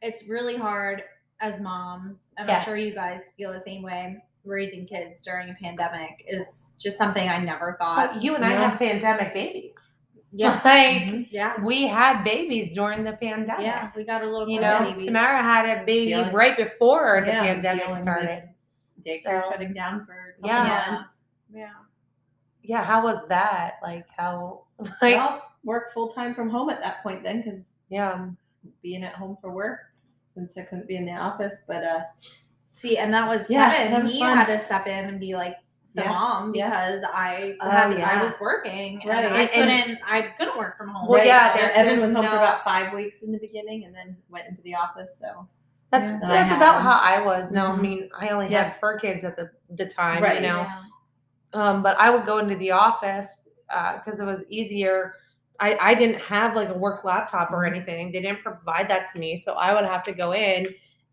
Speaker 2: it's really hard as moms, and
Speaker 1: Yes.
Speaker 2: I'm sure you guys feel the same way. Raising kids during a pandemic is just something I never thought.
Speaker 1: but you and i
Speaker 3: Yeah.
Speaker 1: have pandemic babies
Speaker 2: Yeah.
Speaker 1: Like
Speaker 3: Mhm.
Speaker 2: Yeah.
Speaker 1: we had babies during the pandemic.
Speaker 2: Yeah. We got a little
Speaker 1: You know,
Speaker 2: baby.
Speaker 1: Tamara had a baby
Speaker 3: Dealing-
Speaker 1: right before the
Speaker 3: Yeah,
Speaker 1: pandemic started.
Speaker 3: Daycare
Speaker 1: So-
Speaker 3: shutting down for a couple
Speaker 1: Yeah.
Speaker 3: months.
Speaker 2: Yeah.
Speaker 1: Yeah, how was that? Like how like
Speaker 3: well, work full time from home at that point then, because
Speaker 1: yeah.
Speaker 3: being at home for work since I couldn't be in the office. But uh,
Speaker 2: See, and that was
Speaker 3: Yeah,
Speaker 2: Kevin.
Speaker 3: that was
Speaker 2: he
Speaker 3: fun.
Speaker 2: had to step in and be like the
Speaker 3: Yeah.
Speaker 2: mom
Speaker 3: Yeah.
Speaker 2: because I
Speaker 1: Oh,
Speaker 2: had, I was working
Speaker 3: Right.
Speaker 2: and I
Speaker 1: And- and-
Speaker 2: couldn't I couldn't work from home.
Speaker 1: Well,
Speaker 3: right,
Speaker 1: yeah, there-
Speaker 3: Evan was home
Speaker 1: no-
Speaker 3: for about five weeks in the beginning, and then went into the office. So
Speaker 1: That's
Speaker 2: Yeah.
Speaker 1: That's about how I was. No, I
Speaker 3: Mhm.
Speaker 1: mean I only
Speaker 3: Yeah.
Speaker 1: had four kids at the the time,
Speaker 3: Right.
Speaker 1: you know.
Speaker 2: Yeah.
Speaker 1: Um, but I would go into the office because it was easier. I, I didn't have like a work laptop or
Speaker 3: Mhm.
Speaker 1: anything. They didn't provide that to me. So I would have to go in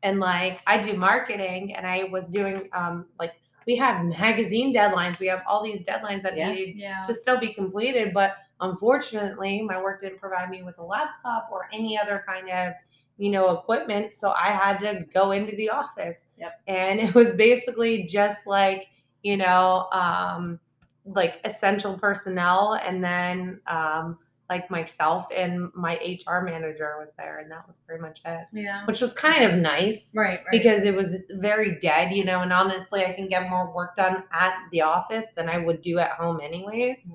Speaker 1: and like I do marketing and I was doing um like we have magazine deadlines. We have all these deadlines that
Speaker 3: Yeah.
Speaker 1: needed
Speaker 2: Yeah.
Speaker 1: to still be completed. But unfortunately, my work didn't provide me with a laptop or any other kind of, you know, equipment. So I had to go into the office.
Speaker 3: Yep.
Speaker 1: And it was basically just like, you know, um, like essential personnel and then um like myself and my HR manager was there and that was pretty much it.
Speaker 2: Yeah.
Speaker 1: Which was kind of nice
Speaker 2: Right, right.
Speaker 1: because it was very dead, you know, and honestly I can get more work done at the office than I would do at home anyways.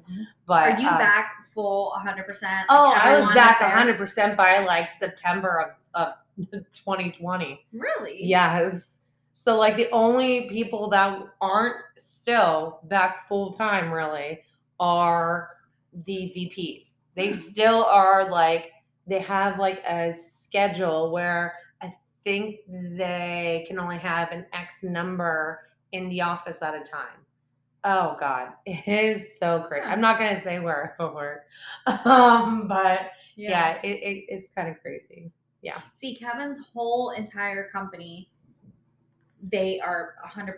Speaker 1: But
Speaker 2: are you
Speaker 1: uh,
Speaker 2: back full 100%?
Speaker 1: Oh, I was back 100% by like September of, of 2020.
Speaker 2: Really?
Speaker 1: Yes. So like the only people that aren't still back full time really are the VPs. They
Speaker 3: Hmm.
Speaker 1: still are like they have like a schedule where I think they can only have an X number in the office at a time. Oh God, it is so great. I'm not gonna say where I work, um, but yeah, it, it, it's kind of crazy. Yeah.
Speaker 2: See, Kevin's whole entire company, they are 100%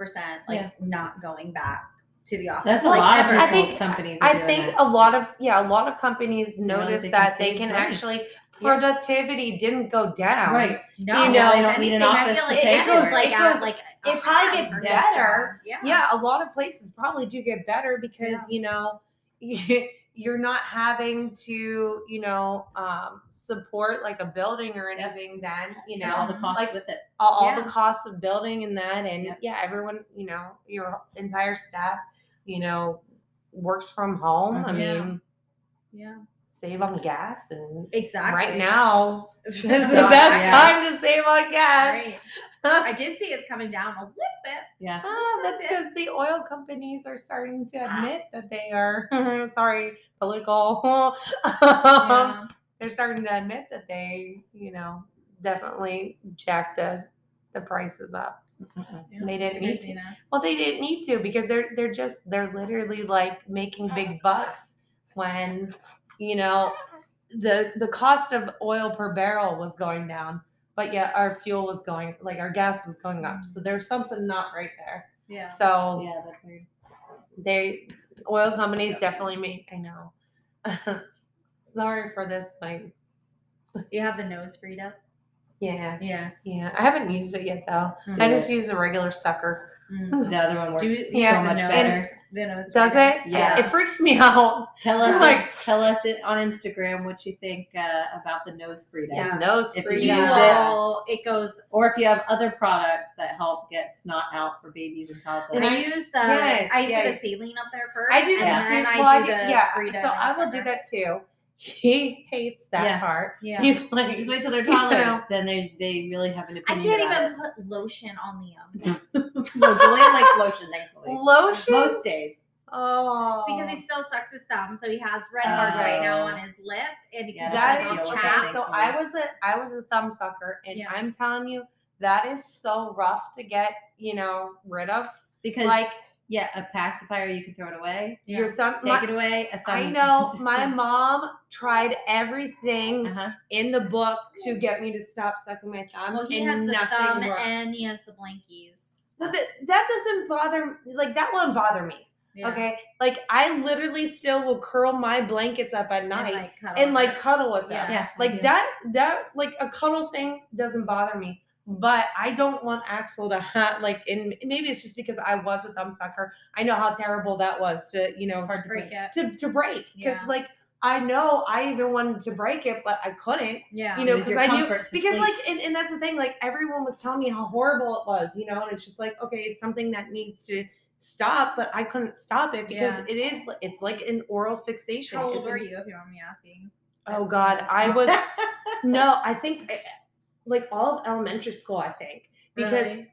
Speaker 2: like
Speaker 3: Yeah.
Speaker 2: not going back to the office.
Speaker 3: That's a
Speaker 2: like
Speaker 3: lot of.
Speaker 1: I think-
Speaker 3: companies.
Speaker 1: I think
Speaker 3: that.
Speaker 1: a lot of yeah, a lot of companies notice
Speaker 3: they
Speaker 1: that they can
Speaker 3: money.
Speaker 1: actually
Speaker 3: Yeah.
Speaker 1: productivity didn't go down.
Speaker 3: right.
Speaker 2: No,
Speaker 1: you know,
Speaker 3: they don't need an
Speaker 2: I
Speaker 3: office
Speaker 2: like
Speaker 3: pay
Speaker 2: it goes like
Speaker 1: It goes-
Speaker 2: like
Speaker 1: it probably gets better.
Speaker 2: Yeah.
Speaker 1: Yeah, a lot of places probably do get better because
Speaker 2: Yeah.
Speaker 1: you know you're not having to you know um, support like a building or
Speaker 3: Yep.
Speaker 1: anything. Then you
Speaker 3: And all
Speaker 1: know
Speaker 3: the costs
Speaker 1: like
Speaker 3: with it.
Speaker 1: all, all
Speaker 2: Yeah.
Speaker 1: the costs of building and that and
Speaker 3: Yep.
Speaker 1: yeah everyone you know your entire staff you know works from home i.
Speaker 2: Yeah.
Speaker 1: mean
Speaker 2: Yeah.
Speaker 1: save on gas and
Speaker 2: Exactly.
Speaker 1: right now is the best
Speaker 3: Yeah.
Speaker 1: time to save on gas
Speaker 2: Right. I did see it's coming down a little bit.
Speaker 3: Yeah.
Speaker 1: Ah, that's because the oil companies are starting to
Speaker 2: Ah.
Speaker 1: admit that they are sorry political
Speaker 2: Yeah.
Speaker 1: they're starting to admit that they you know definitely jacked the the prices up
Speaker 3: Mhm.
Speaker 1: they didn't need to. Well, they didn't need to because they're they're just they're literally like making big bucks when you know the the cost of oil per barrel was going down, but yet our fuel was going like our gas was going up. So there's something not right there.
Speaker 2: Yeah.
Speaker 1: So
Speaker 3: Yeah, that's weird.
Speaker 1: they oil companies definitely make I know. Sorry for this thing.
Speaker 2: Do you have the NoseFrida?
Speaker 1: Yeah,
Speaker 2: Yeah.
Speaker 1: yeah. I haven't used it yet though.
Speaker 2: Mm.
Speaker 1: I just use a regular sucker.
Speaker 2: Mm.
Speaker 3: The other one works
Speaker 2: Do
Speaker 3: so
Speaker 1: yeah,
Speaker 3: much
Speaker 2: the
Speaker 3: better.
Speaker 2: The nose
Speaker 1: Does
Speaker 2: freed
Speaker 1: it?
Speaker 3: Yeah.
Speaker 1: It freaks me out.
Speaker 3: Tell us,
Speaker 1: Like-
Speaker 3: tell us it on Instagram what you think uh, about the NoseFrida,
Speaker 2: Yeah.
Speaker 1: Nose
Speaker 3: If
Speaker 1: free.
Speaker 3: you
Speaker 2: You
Speaker 3: use
Speaker 2: will. It goes.
Speaker 3: or if you have other products that help get snot out for babies and toddlers.
Speaker 1: And
Speaker 2: I
Speaker 1: I-
Speaker 2: use the.
Speaker 1: yes,
Speaker 2: I put a saline up there first.
Speaker 1: I do
Speaker 2: and
Speaker 1: that
Speaker 2: then
Speaker 1: too.
Speaker 2: I
Speaker 1: Well,
Speaker 2: do
Speaker 1: I-
Speaker 2: the
Speaker 1: yeah,
Speaker 2: Frida
Speaker 1: so I will do that too. He hates that
Speaker 3: Yeah.
Speaker 1: part.
Speaker 2: Yeah.
Speaker 1: He's like,
Speaker 3: Just wait till they're
Speaker 1: You know.
Speaker 3: toddlers, then they they really have an opinion.
Speaker 2: I can't
Speaker 3: about
Speaker 2: even put lotion on the um
Speaker 3: No, Julian likes lotion, thankfully.
Speaker 1: lotion.
Speaker 3: Most days.
Speaker 1: oh,
Speaker 2: because he still sucks his thumb, so he has red marks right now on his lip, and
Speaker 3: Yeah,
Speaker 2: because
Speaker 1: that
Speaker 2: of
Speaker 3: I
Speaker 1: is
Speaker 3: know
Speaker 2: those
Speaker 3: what
Speaker 1: okay. So. I was a I was a thumb sucker, and
Speaker 2: Yeah.
Speaker 1: I'm telling you that is so rough to get you know rid of.
Speaker 3: Because
Speaker 1: Like
Speaker 3: yeah, a pacifier you can throw it away.
Speaker 1: your thumb.
Speaker 3: Take
Speaker 1: my-
Speaker 3: it away. A thumb
Speaker 1: I know my mom tried everything
Speaker 3: Uh-huh.
Speaker 1: in the book to get me to stop sucking my thumb,
Speaker 2: Well, he
Speaker 1: and
Speaker 2: has the thumb
Speaker 1: worked.
Speaker 2: and he has the blankies.
Speaker 1: But that, that doesn't bother like that won't bother me.
Speaker 2: Yeah.
Speaker 1: Okay. Like I literally still will curl my blankets up at
Speaker 2: And,
Speaker 1: night
Speaker 2: like, cuddle
Speaker 1: and like cuddle with them.
Speaker 2: Yeah.
Speaker 3: Yeah.
Speaker 1: Like that that like a cuddle thing doesn't bother me. But I don't want Axel to have like and maybe it's just because I was a thumb sucker. I know how terrible that was to, you know,
Speaker 3: hard to
Speaker 2: break
Speaker 1: to, to break. Because like I know I even wanted to break it, but I couldn't.
Speaker 2: Yeah.
Speaker 1: You know, because I knew because
Speaker 3: sleep.
Speaker 1: like and, and that's the thing, like everyone was telling me how horrible it was, you know, and it's just like, okay, it's something that needs to stop, but I couldn't stop it because
Speaker 2: Yeah.
Speaker 1: it is it's like an oral fixation.
Speaker 2: How old were you, if you don't mind me asking?
Speaker 1: Oh God, I was no, I think eh, like all of elementary school, I think. Because
Speaker 2: Really?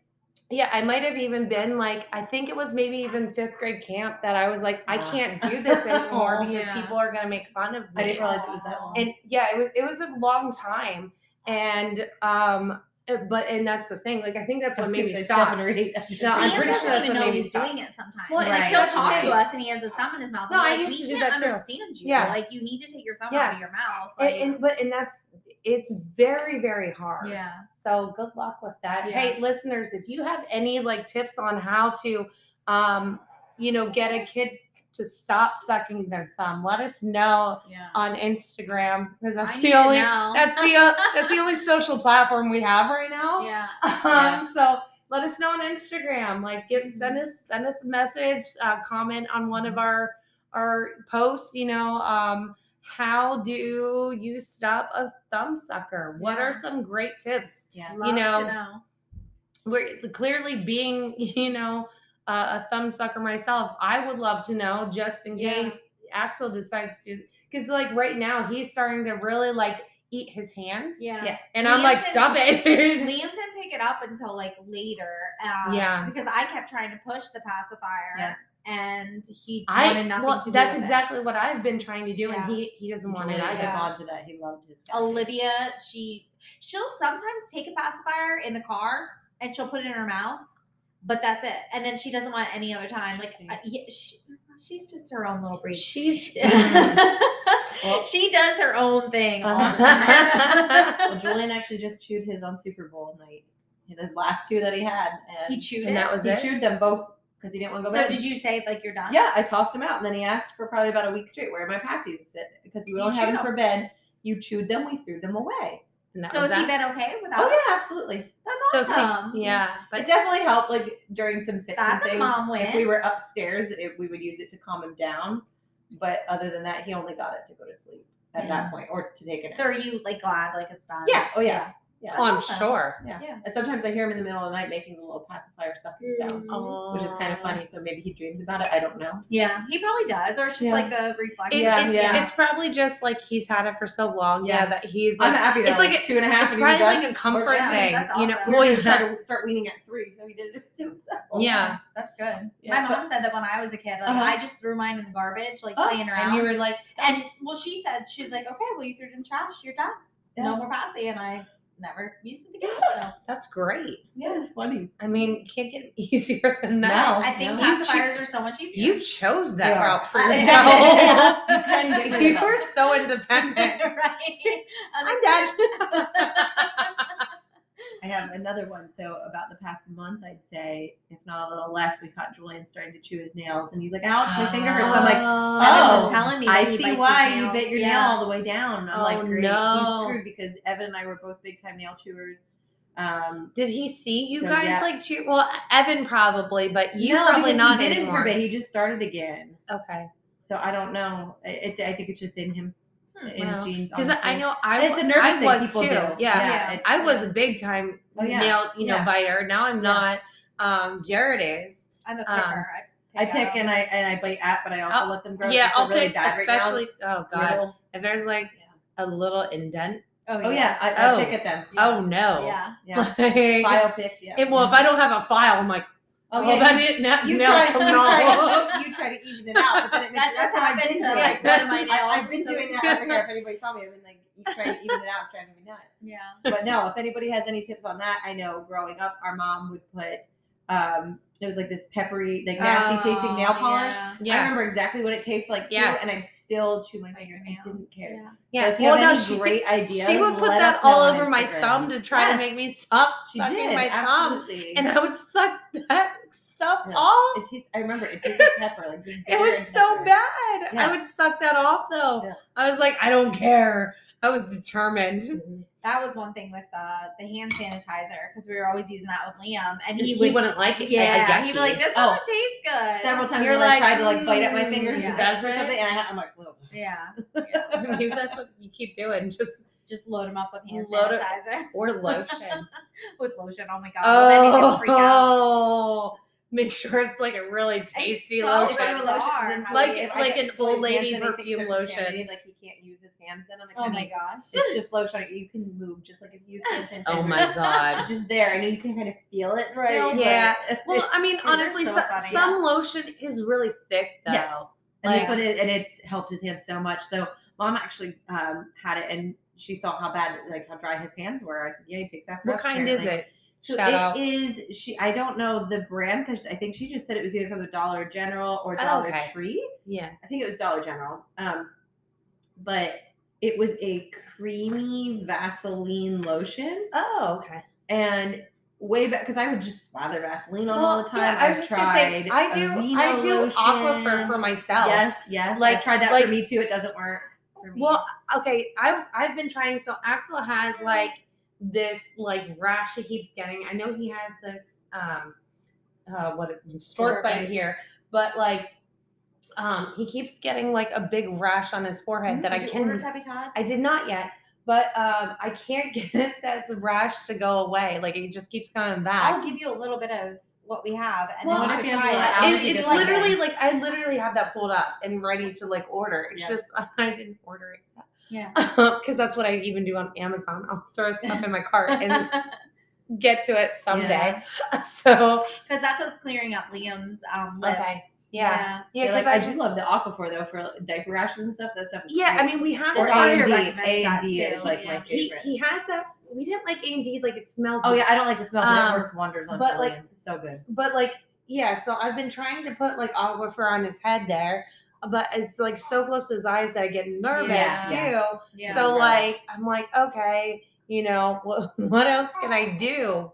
Speaker 1: Yeah, I might have even been like, I think it was maybe even fifth grade camp that I was like, I can't do this anymore
Speaker 3: Aw.
Speaker 1: because
Speaker 2: Yeah.
Speaker 1: people are gonna make fun of me.
Speaker 3: I didn't realize it was that long.
Speaker 1: and yeah, it was it was a long time. And um uh, but and that's the thing, like I think that's what
Speaker 3: was
Speaker 1: made me stop.
Speaker 3: seven or eight.
Speaker 1: No, I'm
Speaker 2: Liam
Speaker 1: pretty sure that's
Speaker 2: even
Speaker 1: what made me
Speaker 2: he's
Speaker 1: stop.
Speaker 2: doing it sometimes.
Speaker 1: Well,
Speaker 3: and
Speaker 2: like he'll
Speaker 3: that's
Speaker 2: talk
Speaker 3: okay.
Speaker 2: to us and he has his thumb in his mouth.
Speaker 1: No,
Speaker 2: I'm
Speaker 1: I
Speaker 2: like,
Speaker 1: used
Speaker 2: we
Speaker 1: to do
Speaker 2: can't
Speaker 1: that too.
Speaker 2: understand you.
Speaker 1: Yeah.
Speaker 2: Like you need to take your thumb out of your mouth.
Speaker 1: And, and but and that's it's very, very hard.
Speaker 2: yeah.
Speaker 1: So good luck with that.
Speaker 2: Yeah.
Speaker 1: Hey, listeners, if you have any like tips on how to, um, you know, get a kid to stop sucking their thumb, let us know
Speaker 2: Yeah.
Speaker 1: on Instagram because that's the only that's the uh, that's the only social platform we have right now.
Speaker 2: yeah.
Speaker 1: Um, so let us know on Instagram. Like, give
Speaker 2: Mm-hmm.
Speaker 1: send us send us a message, uh, comment on one of our our posts. You know, um, how do you stop a thumb sucker? What are some great tips?
Speaker 3: Yeah.
Speaker 2: you
Speaker 1: know,
Speaker 2: know.
Speaker 1: we're clearly being you know uh, a thumb sucker myself i would love to know just in
Speaker 2: Yeah.
Speaker 1: case axel decides to because like right now he's starting to really like eat his hands
Speaker 2: Yeah.
Speaker 3: Yeah.
Speaker 1: and i'm like stop it
Speaker 2: Liam didn't pick it up until like later. Um,
Speaker 1: Yeah.
Speaker 2: Because I kept trying to push the pacifier.
Speaker 3: Yeah.
Speaker 2: And he
Speaker 1: i
Speaker 2: wanted nothing
Speaker 1: well
Speaker 2: to do
Speaker 1: that's
Speaker 2: with it.
Speaker 1: exactly what i've been trying to do
Speaker 2: Yeah.
Speaker 1: and he he doesn't want it
Speaker 3: I
Speaker 1: either
Speaker 3: took
Speaker 2: Yeah.
Speaker 3: on to that. He loved his cat.
Speaker 2: Olivia, she she'll sometimes take a pacifier in the car and she'll put it in her mouth, but that's it. And then she doesn't want it any other time. Like uh, yeah, she, she's just her own little breed.
Speaker 1: she's
Speaker 3: Well-
Speaker 2: she does her own thing all
Speaker 1: Uh-huh.
Speaker 2: time.
Speaker 3: well, Julian actually just chewed his on Super Bowl night. His last two that he had, and
Speaker 2: he chewed
Speaker 1: and
Speaker 2: it.
Speaker 1: that was
Speaker 3: he
Speaker 1: it
Speaker 3: chewed them both because he didn't want to
Speaker 2: so
Speaker 3: go back.
Speaker 2: did you say like you're done?
Speaker 3: Yeah, I tossed him out, and then he asked for probably about a week straight. Where are my passies? I said because we
Speaker 2: You
Speaker 3: don't have
Speaker 2: chewed
Speaker 3: them for bed. You chewed them. We threw them away.
Speaker 1: and that
Speaker 2: So
Speaker 1: was
Speaker 2: has he
Speaker 1: that.
Speaker 2: been okay without?
Speaker 3: Oh yeah, absolutely.
Speaker 2: That's
Speaker 1: so
Speaker 2: awesome.
Speaker 1: see, yeah
Speaker 3: But
Speaker 1: but
Speaker 3: it definitely helped, like during some fits
Speaker 2: That's a
Speaker 3: and things.
Speaker 2: mom
Speaker 3: If
Speaker 2: win.
Speaker 3: we were upstairs, it, we would use it to calm him down. But other than that, he only got it to go to sleep at
Speaker 2: Yeah.
Speaker 3: that point, or to take a nap.
Speaker 2: So are you like glad like it's done?
Speaker 3: yeah. Oh yeah. Yeah.
Speaker 1: oh, i'm
Speaker 2: awesome.
Speaker 1: sure
Speaker 3: Yeah.
Speaker 2: Yeah.
Speaker 3: And sometimes I hear him in the middle of the night making the little pacifier sucking sounds,
Speaker 1: Oh.
Speaker 3: which is kind of funny. So maybe he dreams about it. I don't know.
Speaker 2: Yeah, he probably does, or it's just
Speaker 3: Yeah.
Speaker 2: like a reflex.
Speaker 1: It-
Speaker 3: Yeah,
Speaker 1: it's,
Speaker 3: yeah.
Speaker 1: it's probably just like he's had it for so long yeah,
Speaker 3: Yeah.
Speaker 1: that he's like
Speaker 3: I'm happy that
Speaker 1: it's
Speaker 3: like,
Speaker 1: like a-
Speaker 3: two and a half.
Speaker 1: it's
Speaker 3: and he was
Speaker 1: probably
Speaker 3: done.
Speaker 1: like a comfort
Speaker 2: Yeah,
Speaker 1: thing
Speaker 2: that's
Speaker 1: you know
Speaker 2: awesome.
Speaker 3: We
Speaker 1: well,
Speaker 3: were gonna
Speaker 1: yeah.
Speaker 3: try to start weaning at three, so he did it to himself.
Speaker 1: Yeah.
Speaker 2: That's good.
Speaker 3: Yeah,
Speaker 2: My
Speaker 3: but-
Speaker 2: mom said that when I was a kid, like
Speaker 3: Uh-huh.
Speaker 2: I just threw mine in the garbage, like
Speaker 3: Oh,
Speaker 2: playing around.
Speaker 1: and you were like
Speaker 2: And well, she said she's like, okay, well you threw it in trash, you're done.
Speaker 3: Yeah.
Speaker 2: No more passy, and I never used it again. So
Speaker 1: that's great
Speaker 3: Yeah, it's funny.
Speaker 1: I mean, you can't get easier than that.
Speaker 3: No.
Speaker 2: I think
Speaker 3: no.
Speaker 1: You
Speaker 2: pacifiers are so much easier.
Speaker 1: You chose that
Speaker 3: They are.
Speaker 1: route for yourself.
Speaker 3: You can get rid
Speaker 1: you
Speaker 3: them.
Speaker 1: were so independent.
Speaker 2: right?
Speaker 1: I'm done.
Speaker 3: I have another one. So about the past month, I'd say, if not a little less, we caught Julian starting to chew his nails, and he's like, "Ouch, my finger hurts." I'm like,
Speaker 2: Evan was
Speaker 3: Oh,
Speaker 2: telling me
Speaker 3: I see why you bit your
Speaker 2: Yeah.
Speaker 3: nail all the way down. I'm
Speaker 1: Oh,
Speaker 3: like, great,
Speaker 1: no.
Speaker 3: he's screwed because Evan and I were both big time nail chewers. Um,
Speaker 1: Did he see you
Speaker 3: So,
Speaker 1: guys
Speaker 3: yeah.
Speaker 1: like cheer? Well, Evan probably, but you
Speaker 3: no,
Speaker 1: probably not
Speaker 3: he didn't
Speaker 1: anymore.
Speaker 3: He just started again.
Speaker 1: Okay,
Speaker 3: So I don't know. It, I think it's just in him, in
Speaker 1: wow.
Speaker 3: his genes.
Speaker 1: because I know I,
Speaker 3: And it's a
Speaker 1: wa-
Speaker 3: nervous
Speaker 1: I
Speaker 3: thing
Speaker 1: was
Speaker 3: people
Speaker 1: too.
Speaker 3: do.
Speaker 1: Yeah,
Speaker 2: Yeah.
Speaker 3: it's-
Speaker 1: I was a big time
Speaker 3: Oh, yeah.
Speaker 1: nail, you know,
Speaker 3: Yeah.
Speaker 1: biter. Now I'm
Speaker 3: Yeah.
Speaker 1: not. Um, Jared is.
Speaker 2: I'm a picker.
Speaker 1: Um,
Speaker 3: I pick
Speaker 2: out.
Speaker 3: and I and I bite at, but I also
Speaker 1: Oh,
Speaker 3: let them grow.
Speaker 1: yeah, I'll
Speaker 3: really
Speaker 1: pick,
Speaker 3: bad right now.
Speaker 1: especially. oh God,
Speaker 3: Little-
Speaker 1: if there's like a little indent.
Speaker 3: Oh yeah, I, I
Speaker 1: Oh.
Speaker 3: pick at them.
Speaker 1: Oh no.
Speaker 2: Yeah.
Speaker 3: yeah.
Speaker 1: Like,
Speaker 3: File pick. Yeah.
Speaker 1: it- well, if I don't have a file, I'm like,
Speaker 3: oh
Speaker 1: well,
Speaker 3: yeah,
Speaker 1: then
Speaker 3: you,
Speaker 1: nails
Speaker 3: try,
Speaker 1: coming
Speaker 3: you, try
Speaker 1: off.
Speaker 3: to, you try to even it out, but then it makes
Speaker 2: That
Speaker 3: it-
Speaker 2: just
Speaker 3: that's what I've
Speaker 2: happened
Speaker 3: been
Speaker 2: to,
Speaker 3: doing.
Speaker 2: like, one of my
Speaker 3: I-
Speaker 2: nails.
Speaker 3: I've been
Speaker 2: So
Speaker 3: doing
Speaker 2: it's-
Speaker 3: that over here. If anybody saw me, I've been like, you try to even it out, it's driving me nuts.
Speaker 2: Yeah.
Speaker 3: But no, if anybody has any tips on that, I know growing up, our mom would put um, it was like this peppery, like nasty tasting nail
Speaker 2: Oh,
Speaker 3: polish.
Speaker 2: yeah.
Speaker 1: Yes.
Speaker 3: I remember exactly what it tastes like too,
Speaker 1: Yes.
Speaker 3: and I'd still chew my fingers. I didn't care.
Speaker 2: Yeah.
Speaker 1: Yeah.
Speaker 3: So if you
Speaker 1: well, no, she,
Speaker 3: great ideas,
Speaker 1: she would put that all over my thumb to try to make me stop
Speaker 3: She
Speaker 1: sucking
Speaker 3: did,
Speaker 1: my thumb, and I would suck that stuff
Speaker 3: Yeah.
Speaker 1: off.
Speaker 3: It tastes. I remember it tasted like pepper. Like
Speaker 1: It was so
Speaker 3: pepper.
Speaker 1: bad.
Speaker 3: Yeah.
Speaker 1: I would suck that off though. I was like, I don't care. I was determined.
Speaker 3: Mhm.
Speaker 2: That was one thing with uh, the hand sanitizer because we were always using that with Liam, and he,
Speaker 1: He,
Speaker 2: would.
Speaker 1: wouldn't like it.
Speaker 2: yeah,
Speaker 1: like,
Speaker 2: he'd be like, "This
Speaker 3: Oh.
Speaker 2: doesn't taste good."
Speaker 3: Several times
Speaker 1: You're
Speaker 3: I
Speaker 1: like,
Speaker 3: tried to like bite at my
Speaker 1: mm,
Speaker 3: fingers
Speaker 2: yeah.
Speaker 3: or
Speaker 1: Does it?
Speaker 3: something, and I, I'm like, Ugh.
Speaker 2: Yeah,
Speaker 1: Maybe that's what you keep doing. Just
Speaker 2: just load him up with hand
Speaker 1: Load it-
Speaker 2: sanitizer
Speaker 1: or lotion.
Speaker 2: with lotion. Oh my god! then he didn't.
Speaker 1: Oh, make sure it's like a really tasty
Speaker 2: so
Speaker 1: lotion.
Speaker 3: If I have a lotion,
Speaker 2: bizarre
Speaker 3: then
Speaker 1: Like-
Speaker 3: if I
Speaker 1: like an old lady
Speaker 3: hands and they think
Speaker 1: perfume lotion.
Speaker 3: Like he can't use his hands. Then I'm like,
Speaker 2: Oh my gosh!
Speaker 3: It's just lotion. You can move just like if you use hand sanitizer.
Speaker 1: Oh my god.
Speaker 3: It's just there, I know you can kind of feel it.
Speaker 2: Right.
Speaker 3: Still,
Speaker 1: Yeah. Well, I mean, honestly,
Speaker 2: so
Speaker 1: so-
Speaker 2: funny,
Speaker 1: some lotion is really thick though.
Speaker 3: Yes. And this one is, and it's helped his hands so much. So mom actually um, had it, and she saw how bad, like how dry his hands were. I said, "Yeah, he takes that."
Speaker 1: What
Speaker 3: us,
Speaker 1: kind is it?
Speaker 3: So
Speaker 1: Shout
Speaker 3: it
Speaker 1: out.
Speaker 3: is- She, I don't know the brand because I think she just said it was either from the Dollar General or
Speaker 1: Oh,
Speaker 3: Dollar
Speaker 1: okay.
Speaker 3: Tree.
Speaker 1: Yeah.
Speaker 3: I think it was Dollar General. Um, but it was a creamy Vaseline lotion,
Speaker 1: Oh, okay.
Speaker 3: and way back because I would just slather Vaseline on all the time.
Speaker 1: yeah, I was
Speaker 3: I've
Speaker 1: just gonna say,
Speaker 3: tried
Speaker 1: I do, I do
Speaker 3: lotion.
Speaker 1: Aquaphor for myself.
Speaker 3: Yes, yes.
Speaker 1: Like-
Speaker 3: I tried that
Speaker 1: like-
Speaker 3: for me too. It doesn't work for me.
Speaker 1: Well, okay, I've I've been trying. So Axel has like this like rash he keeps getting. I know he has this um uh what it- short bite. here, but like um he keeps getting like a big rash on his forehead that I
Speaker 2: Did you
Speaker 1: can
Speaker 2: order Tubby Todd?
Speaker 1: I did not yet, but um I can't get that rash to go away. Like it just keeps coming back.
Speaker 2: I'll give you a little bit of what we have, and
Speaker 1: Well,
Speaker 2: then you
Speaker 3: if
Speaker 2: can
Speaker 3: he has
Speaker 2: try it.
Speaker 1: It's it's literally like I literally have that pulled up and ready to like order. It's
Speaker 3: Yeah.
Speaker 1: just I didn't order it yet.
Speaker 2: Yeah.
Speaker 1: because that's what I even do on Amazon. I'll throw stuff in my cart and get to it someday. So
Speaker 2: because that's what's clearing up Liam's um, lip.
Speaker 1: okay, yeah, yeah. Because
Speaker 3: like, I,
Speaker 1: I
Speaker 3: just love the Aquaphor though for diaper rashes and stuff. That stuff.
Speaker 1: yeah. I mean, we have
Speaker 3: or
Speaker 2: That's
Speaker 1: it
Speaker 2: why
Speaker 3: A and D. A and D is like
Speaker 2: yeah.
Speaker 3: my
Speaker 1: He,
Speaker 3: favorite.
Speaker 1: he has that. We didn't like A and D. Like it smells.
Speaker 3: oh
Speaker 1: weird.
Speaker 3: yeah, I don't like the smell, but
Speaker 1: Um,
Speaker 3: it worked wonders on
Speaker 1: but, like-
Speaker 3: It's so good.
Speaker 1: but like yeah. So I've been trying to put like Aquaphor on his head there. But it's like so close to his eyes that I get nervous
Speaker 2: Yeah.
Speaker 1: too.
Speaker 2: Yeah.
Speaker 1: so like I'm like, okay, you know, what, what else can I do?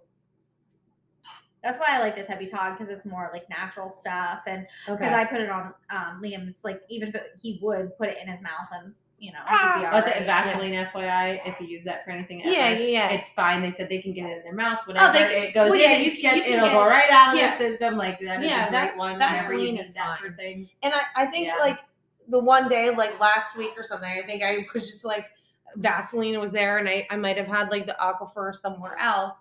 Speaker 2: That's why I like the Tubby Todd because it's more like natural stuff, and
Speaker 1: Okay.
Speaker 2: because I put it on um, Liam's like even if it, he would put it in his mouth and you know
Speaker 1: Ah.
Speaker 2: he'd be all
Speaker 3: That's
Speaker 2: right.
Speaker 3: it, Vaseline, FYI. If you use that for anything, ever,
Speaker 1: yeah, yeah, yeah.
Speaker 3: it's fine. They said they can get it in their mouth, whatever.
Speaker 1: they-
Speaker 3: it goes
Speaker 1: well,
Speaker 3: in,
Speaker 1: yeah,
Speaker 3: and
Speaker 1: you
Speaker 3: you
Speaker 1: can-
Speaker 3: can,
Speaker 1: you can
Speaker 3: it'll
Speaker 1: get-
Speaker 3: go right out of
Speaker 1: yeah.
Speaker 3: the system. Like that is
Speaker 1: Yeah,
Speaker 3: a
Speaker 1: that-
Speaker 3: great one.
Speaker 1: Vaseline
Speaker 3: Whenever you need
Speaker 1: is
Speaker 3: that
Speaker 1: fine.
Speaker 3: for things.
Speaker 1: And I, I think
Speaker 3: Yeah.
Speaker 1: like the one day, like last week or something, I think I was just like Vaseline was there and I, I might have had like the Aquaphor somewhere else.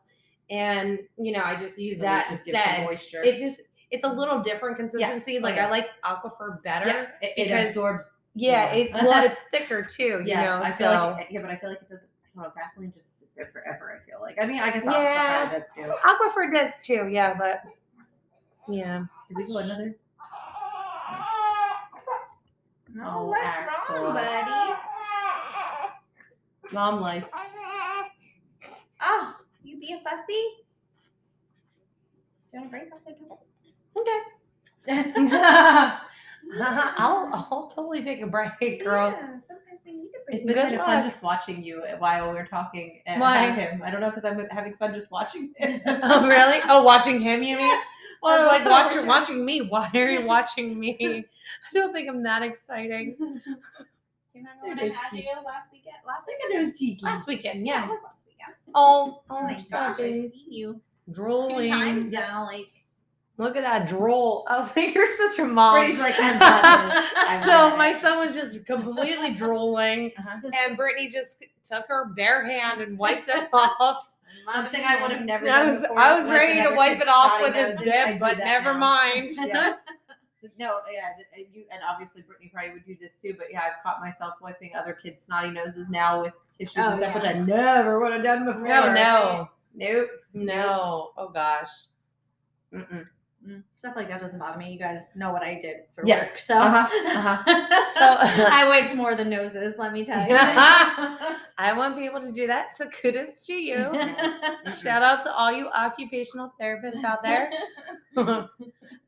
Speaker 1: And you know, I just used that
Speaker 3: Just
Speaker 1: instead.
Speaker 3: moisture.
Speaker 1: It just it's a little different consistency.
Speaker 3: Oh,
Speaker 1: like
Speaker 3: yeah.
Speaker 1: I like Aquaphor better.
Speaker 3: yeah, it, it
Speaker 1: because-
Speaker 3: absorbs.
Speaker 1: Yeah,
Speaker 3: Yeah.
Speaker 1: it well it's thicker too,
Speaker 3: Yeah,
Speaker 1: you know.
Speaker 3: I
Speaker 1: so
Speaker 3: feel like yeah, but I feel like it doesn't. I don't Vaseline just sits there forever. I feel like. I mean, I guess
Speaker 1: Yeah.
Speaker 3: yeah. does too.
Speaker 1: Aquaphor does too, yeah, but yeah.
Speaker 3: Does he go another?
Speaker 2: No,
Speaker 3: Oh,
Speaker 2: what's
Speaker 3: Axel.
Speaker 2: wrong, buddy?
Speaker 3: Mom life.
Speaker 2: Oh, you being fussy? Do you want a break? I'll take a
Speaker 1: Okay.
Speaker 2: break.
Speaker 1: I'll I'll totally take a break, girl.
Speaker 2: Yeah, sometimes we need a
Speaker 3: It's
Speaker 2: break.
Speaker 3: been
Speaker 1: Good
Speaker 3: kind of fun just watching you while we're talking and
Speaker 1: Why?
Speaker 3: have him. I don't know because I'm having fun just watching him.
Speaker 1: Oh really? Oh, watching him, you mean? I was like,
Speaker 3: Well,
Speaker 1: watching watching me. Why are you watching me? I don't think I'm that exciting.
Speaker 2: Do you remember when
Speaker 3: It
Speaker 2: I
Speaker 3: is
Speaker 2: had you last weekend? Last weekend?
Speaker 3: at those cheekies.
Speaker 1: Last weekend,
Speaker 2: Yeah,
Speaker 1: yeah.
Speaker 2: It was last weekend.
Speaker 1: Oh,
Speaker 2: Oh
Speaker 1: oh
Speaker 2: my gosh, I've seen you
Speaker 1: drooling.
Speaker 2: two times now. Like,
Speaker 1: Look at that drool. I was like, you're such a mom.
Speaker 3: Brittany's like, "I've got. I've
Speaker 1: so my son was just completely drooling,
Speaker 3: Uh-huh.
Speaker 1: and Brittany just took her bare hand and wiped it off.
Speaker 3: Something I would have never
Speaker 1: I
Speaker 3: done
Speaker 1: was, I was ready to wipe it off with his bib, but never
Speaker 3: now.
Speaker 1: mind.
Speaker 3: Yeah. So, no, yeah, th- you and obviously Brittany probably would do this too. But yeah, I've caught myself wiping other kids' snotty noses now with tissues
Speaker 2: Oh,
Speaker 3: and stuff,
Speaker 2: yeah.
Speaker 3: which I never would have done before.
Speaker 1: No, no,
Speaker 3: nope,
Speaker 1: no. Oh gosh.
Speaker 3: Mm-mm.
Speaker 2: mm, stuff like that doesn't bother me. You guys know what I did for
Speaker 3: Yeah.
Speaker 2: work, so
Speaker 3: Uh-huh, uh-huh.
Speaker 1: So
Speaker 2: I wiped more than noses. Let me tell you.
Speaker 1: I want people to do that. So kudos to you. Shout out to all you occupational therapists out there.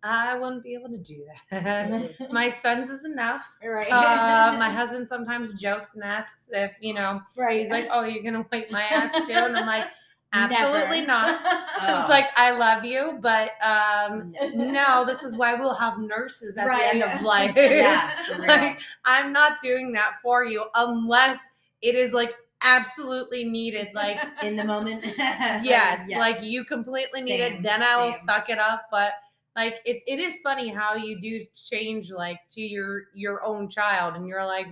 Speaker 1: I wouldn't be able to do that. My son's is enough.
Speaker 2: right.
Speaker 1: Uh, my husband sometimes jokes and asks if, you know,
Speaker 2: right.
Speaker 1: he's like, oh, you're going to wipe my ass too? And I'm like, absolutely
Speaker 2: Never.
Speaker 1: not.
Speaker 3: Oh.
Speaker 1: It's like, I love you, but um, no, this is why we'll have nurses at the end of life.
Speaker 3: yeah,
Speaker 1: like, I'm not doing that for you unless it is like absolutely needed. Like,
Speaker 3: in the moment.
Speaker 1: yes, like you completely need
Speaker 3: Same,
Speaker 1: it. Then I will
Speaker 3: same.
Speaker 1: suck it up. But like, it, it is funny how you do change like to your your own child, and you're like,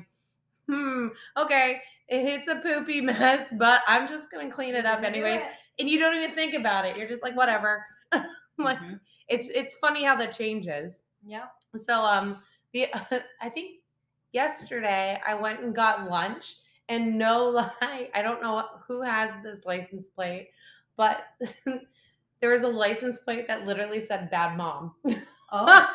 Speaker 1: hmm, okay, it's a poopy mess, but I'm just gonna clean it up anyways. And you don't even think about it. You're just like, whatever. like,
Speaker 3: Mhm.
Speaker 1: it's it's funny how that changes.
Speaker 2: yeah
Speaker 1: So um the I think yesterday I went and got lunch and no lie, I don't know who has this license plate, but there was a license plate that literally said bad mom.
Speaker 3: Oh,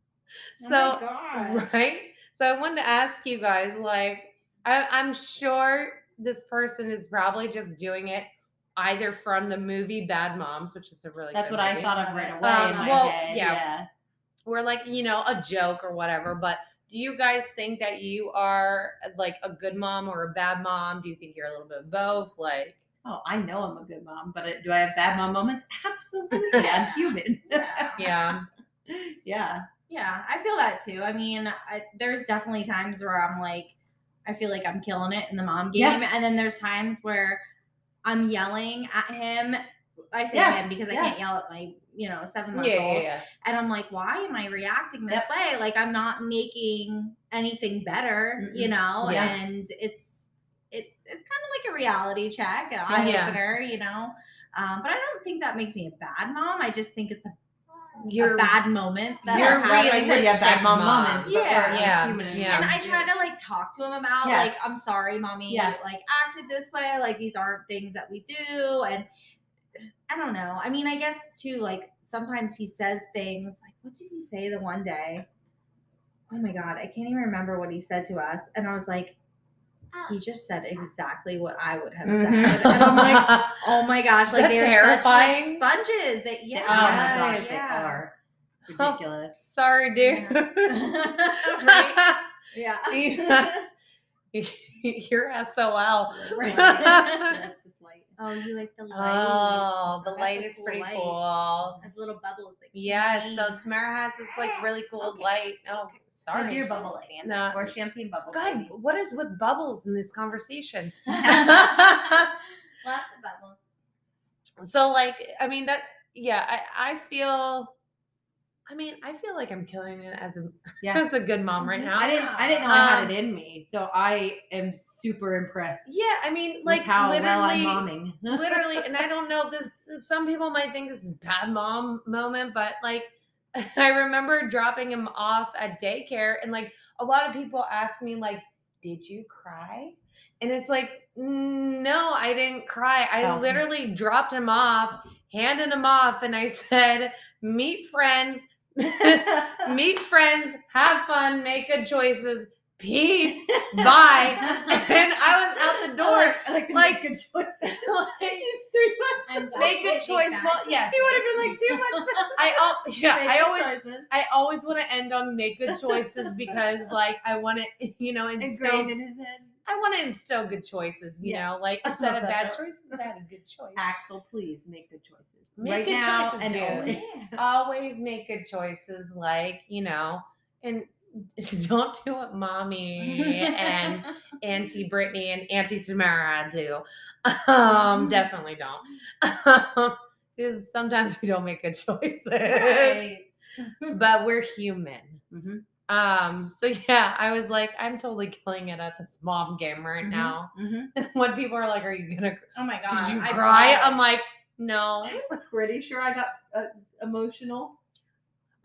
Speaker 1: so
Speaker 2: gosh.
Speaker 1: right? So I wanted to ask you guys, like, I, I'm sure this person is probably just doing it either from the movie Bad Moms, which is a really
Speaker 3: that's
Speaker 1: good
Speaker 3: what I thought of right away
Speaker 1: Um,
Speaker 3: in my
Speaker 1: well,
Speaker 3: head.
Speaker 1: yeah.
Speaker 3: Yeah.
Speaker 1: or like you know a joke or whatever. But do you guys think that you are like a good mom or a bad mom? Do you think you're a little bit of both? Like,
Speaker 3: Oh, I know I'm a good mom, but do I have bad mom moments? Absolutely. I'm human.
Speaker 2: Yeah.
Speaker 1: yeah,
Speaker 3: yeah.
Speaker 2: I feel that too. I mean, I, there's definitely times where I'm like, I feel like I'm killing it in the mom game,
Speaker 3: Yeah.
Speaker 2: and then there's times where I'm yelling at him. I say
Speaker 3: Yes,
Speaker 2: him because I
Speaker 3: yes.
Speaker 2: can't yell at my, you know, seven month
Speaker 1: yeah,
Speaker 2: old.
Speaker 1: yeah, yeah.
Speaker 2: And I'm like, why am I reacting this
Speaker 3: Yep.
Speaker 2: way? Like I'm not making anything better, you
Speaker 3: Mm-mm.
Speaker 2: know? And it's it it's kind of like a reality check, an eye
Speaker 1: Yeah.
Speaker 2: opener, you know. Um, but I don't think that makes me a bad mom. I just think it's a,
Speaker 1: You're
Speaker 2: bad moment that
Speaker 1: you're
Speaker 2: happened.
Speaker 3: Like I said, you have bad mom
Speaker 1: mom.
Speaker 3: moments.
Speaker 2: Yeah.
Speaker 3: we're
Speaker 1: Yeah, yeah.
Speaker 2: And I try to like talk to him about
Speaker 3: Yes.
Speaker 2: like I'm sorry, mommy,
Speaker 3: Yes.
Speaker 2: like acted this way. Like these aren't things that we do, and I don't know. I mean, I guess too. Like sometimes he says things like, "What did he say the one day?" Oh my god, I can't even remember what he said to us, and I was like, he just said exactly what I would have
Speaker 1: Mhm.
Speaker 2: said, and I'm like, oh my gosh, like
Speaker 1: That's
Speaker 2: they're
Speaker 1: terrifying.
Speaker 2: such like sponges. That yeah,
Speaker 3: oh my gosh, they are ridiculous.
Speaker 1: sorry, dude.
Speaker 2: Right? yeah.
Speaker 1: You're SOL.
Speaker 2: Right.
Speaker 3: That's this light.
Speaker 2: Oh, you like the light?
Speaker 1: Oh, the light is
Speaker 2: cool
Speaker 1: pretty
Speaker 2: light.
Speaker 1: cool.
Speaker 2: Has little bubbles. Like
Speaker 1: Yes, so
Speaker 2: champagne.
Speaker 1: Tamara has this like really cool
Speaker 2: Okay.
Speaker 1: light. Oh,
Speaker 3: Or
Speaker 1: sorry.
Speaker 3: beer bubble light,
Speaker 1: Nah.
Speaker 3: or champagne bubble.
Speaker 1: God, what is with bubbles in this conversation?
Speaker 2: Lots of bubbles.
Speaker 1: so like, I mean that yeah, I, I feel I mean, I feel like I'm killing it as a
Speaker 3: Yeah.
Speaker 1: as a good mom right
Speaker 2: Mhm.
Speaker 1: now.
Speaker 3: I didn't. I didn't know I had
Speaker 1: Um,
Speaker 3: it in me, so I am super impressed.
Speaker 1: yeah, I mean,
Speaker 3: Like how
Speaker 1: literally
Speaker 3: well I'm momming.
Speaker 1: literally, and I don't know this. Some people might think this is bad mom moment, but like, I remember dropping him off at daycare, and like a lot of people ask me, like, "Did you cry?" And it's like, no, I didn't cry. I
Speaker 3: Oh.
Speaker 1: literally dropped him off, handed him off, and I said, "Meet friends." Meet friends, have fun, make good choices. Peace. Bye. And I was out the door.
Speaker 3: I like,
Speaker 1: like-
Speaker 3: like good choice.
Speaker 1: like,
Speaker 2: I'm
Speaker 1: Make a choice. Well,
Speaker 2: that.
Speaker 1: yes.
Speaker 3: He would have been like two months.
Speaker 1: I al- yeah,
Speaker 3: Make
Speaker 1: I always
Speaker 3: choices.
Speaker 1: I always want to end on make good choices because like I want to you know instill
Speaker 3: in his head.
Speaker 1: I want to instill good choices, you
Speaker 3: Yeah.
Speaker 1: know, like
Speaker 3: I
Speaker 1: instead
Speaker 3: love
Speaker 1: of bad
Speaker 3: though.
Speaker 1: choices, that a good choice.
Speaker 3: Axel, please make good choices.
Speaker 1: Make
Speaker 3: right
Speaker 1: good
Speaker 3: now
Speaker 1: choices,
Speaker 3: and
Speaker 1: dude.
Speaker 3: always.
Speaker 1: Always make good choices, like you know, and don't do what mommy and Auntie Brittany and Auntie Tamara do. Um, definitely don't. Because sometimes we don't make good choices,
Speaker 2: Right.
Speaker 1: but we're human.
Speaker 3: Mhm.
Speaker 1: Um, so yeah, I was like, I'm totally killing it at this mom game right
Speaker 3: Mhm.
Speaker 1: now.
Speaker 3: Mhm.
Speaker 1: when people are like, Are you gonna
Speaker 2: Oh my god.
Speaker 1: did you
Speaker 2: I
Speaker 1: cry?
Speaker 2: cried.
Speaker 1: I'm like, no.
Speaker 3: I'm pretty sure I got uh, emotional.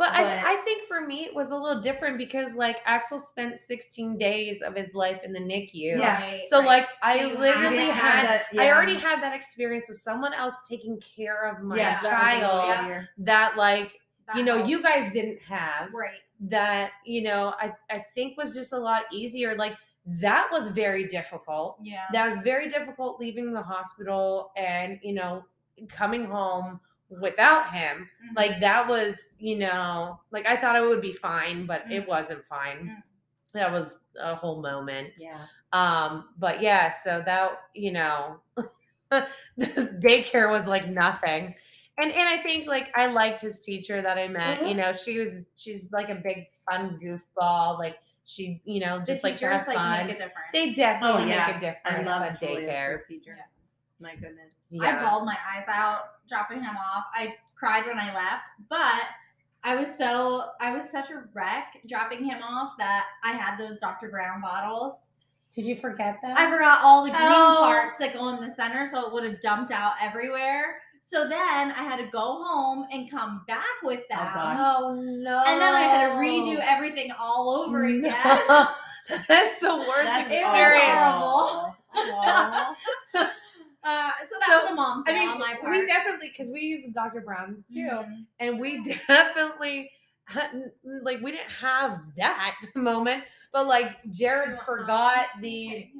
Speaker 1: But,
Speaker 3: But-
Speaker 1: I, I think for me it was a little different because like Axel spent 16 days of his life in the NICU.
Speaker 3: Yeah.
Speaker 2: Right,
Speaker 1: So
Speaker 2: right.
Speaker 1: like I
Speaker 2: you
Speaker 1: literally
Speaker 2: didn't
Speaker 1: had,
Speaker 2: have
Speaker 3: that-
Speaker 1: I already had that experience of someone else taking care of my
Speaker 3: Yes, that was
Speaker 1: child
Speaker 3: easier.
Speaker 1: that like
Speaker 2: That
Speaker 1: you know
Speaker 2: helped.
Speaker 1: you guys didn't have
Speaker 2: right.
Speaker 1: that you know I I think was just a lot easier like that was very difficult.
Speaker 2: Yeah.
Speaker 1: That was very difficult leaving the hospital and you know coming home without him
Speaker 2: Mhm.
Speaker 1: like that was you know like i thought it would be fine but it
Speaker 2: Mm.
Speaker 1: wasn't fine
Speaker 2: Mm.
Speaker 1: that was a whole moment
Speaker 3: Yeah.
Speaker 1: um but yeah so that you know daycare was like nothing and and i think like i liked his teacher that i met you
Speaker 3: Mhm.
Speaker 1: know she was she's like a big fun goofball like She, you know,
Speaker 2: The
Speaker 1: just like to
Speaker 2: teachers
Speaker 1: have
Speaker 2: like
Speaker 1: fun.
Speaker 2: make a difference.
Speaker 1: They definitely
Speaker 3: Oh, yeah.
Speaker 1: make a difference
Speaker 3: I love
Speaker 1: on
Speaker 3: Julia's
Speaker 1: daycare.
Speaker 3: teacher.
Speaker 2: Yeah.
Speaker 3: My goodness.
Speaker 2: I bawled my eyes out dropping him off. I cried when I left, but I was so I was such a wreck dropping him off that I had those Dr. Brown bottles.
Speaker 1: Did you forget them?
Speaker 2: I forgot all the green
Speaker 1: Oh.
Speaker 2: parts that go in the center, so it would have dumped out everywhere. So then I had to go home and come back with oh, them.
Speaker 3: God.
Speaker 1: Oh no!
Speaker 2: and then I had to redo everything all over again.
Speaker 1: No. That's the worst
Speaker 3: That's
Speaker 1: experience.
Speaker 2: horrible.
Speaker 3: Aw.
Speaker 2: Uh, so that
Speaker 1: So,
Speaker 2: was a mom
Speaker 1: I mean,
Speaker 2: on my part.
Speaker 1: we definitely because we use the Dr. Browns too,
Speaker 2: Mhm.
Speaker 1: and we definitely like we didn't have that moment, but like Jared forgot the
Speaker 2: Okay,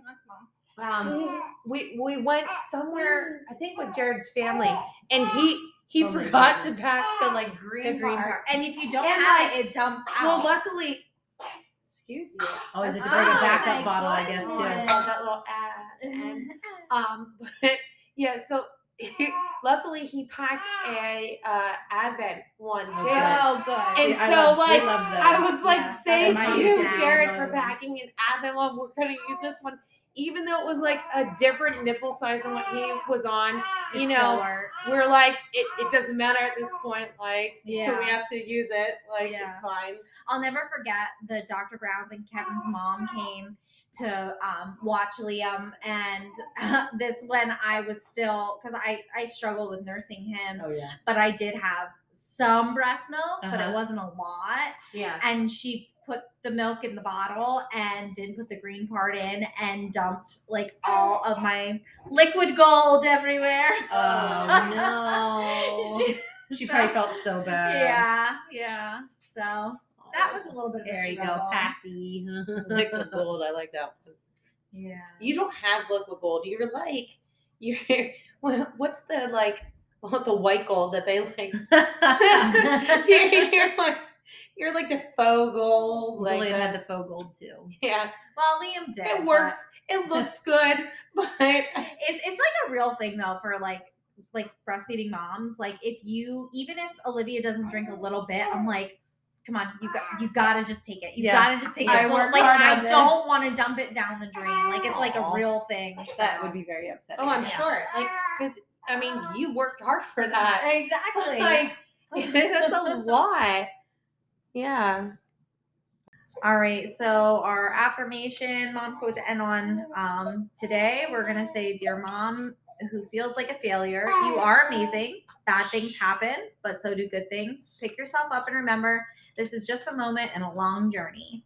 Speaker 1: um we we went somewhere I think with Jared's family, and he he
Speaker 3: Oh
Speaker 1: forgot to pack the like
Speaker 2: The
Speaker 1: green,
Speaker 2: green
Speaker 1: part.
Speaker 2: part. And if you don't
Speaker 1: And,
Speaker 2: have
Speaker 1: like,
Speaker 2: it, it dumps out.
Speaker 1: Well, luckily, excuse you.
Speaker 3: Oh, is it to
Speaker 2: Oh
Speaker 3: a
Speaker 2: my
Speaker 3: backup bottle, I guess, too.
Speaker 1: Oh, that little ad. And um, but yeah, so luckily he packed a uh Avent one too.
Speaker 2: Oh, good.
Speaker 1: And
Speaker 3: I
Speaker 1: so,
Speaker 3: love-
Speaker 1: like. I was like,
Speaker 2: Yeah,
Speaker 1: thank you. Jared, for
Speaker 3: Love.
Speaker 1: packing an Avent one. We're gonna use this one, even though it was like a different nipple size than what he was on. You
Speaker 2: It
Speaker 1: know,
Speaker 2: still.
Speaker 1: We're like, it, it doesn't matter at this point. Like,
Speaker 2: Yeah.
Speaker 1: we have to use it. Like,
Speaker 2: Yeah.
Speaker 1: it's fine.
Speaker 2: I'll never forget the Dr. Browns and Kevin's mom came to um, watch Liam, and this when I was still because I I struggled with nursing him,
Speaker 3: Oh yeah.
Speaker 2: but I did have some breast milk, but it
Speaker 3: Uh-huh.
Speaker 2: wasn't a lot.
Speaker 1: Yeah.
Speaker 2: And she put the milk in the bottle and didn't put the green part in and dumped like all of my liquid gold everywhere.
Speaker 3: Oh no. She
Speaker 2: So-
Speaker 3: probably felt so bad.
Speaker 2: Yeah, yeah. So that was a little bit of a
Speaker 3: There you go. Passy.
Speaker 1: liquid gold. I like that. one.
Speaker 2: Yeah.
Speaker 1: You don't have liquid gold. You're like, you're. What's the like? What the white gold that they like? you're, you're like, you're like the faux gold. Like
Speaker 3: Julian
Speaker 1: the-
Speaker 3: had the faux gold too.
Speaker 1: yeah,
Speaker 2: Well, Liam did.
Speaker 1: it works. It looks good, but
Speaker 2: but It, it's like a real thing though for like like breastfeeding moms. Like if you even if Olivia doesn't drink a little bit, I'm like, come on, you got you gotta just take it. You
Speaker 3: Yeah.
Speaker 2: gotta just take
Speaker 3: I
Speaker 2: it. Full-
Speaker 3: work
Speaker 2: like I
Speaker 3: this.
Speaker 2: don't want to dump it down the drain. Like it's like a real thing.
Speaker 3: That would be very upsetting.
Speaker 1: oh, I'm
Speaker 2: Yeah.
Speaker 1: sure. Like, because I mean, you worked hard for that.
Speaker 2: exactly.
Speaker 1: like, that's a lot. Yeah.
Speaker 2: All right, so our affirmation mom quote to end on um, today, we're gonna say, "Dear mom, who feels like a failure, you are amazing. Bad things happen, but so do good things. Pick yourself up and remember, this is just a moment in a long journey."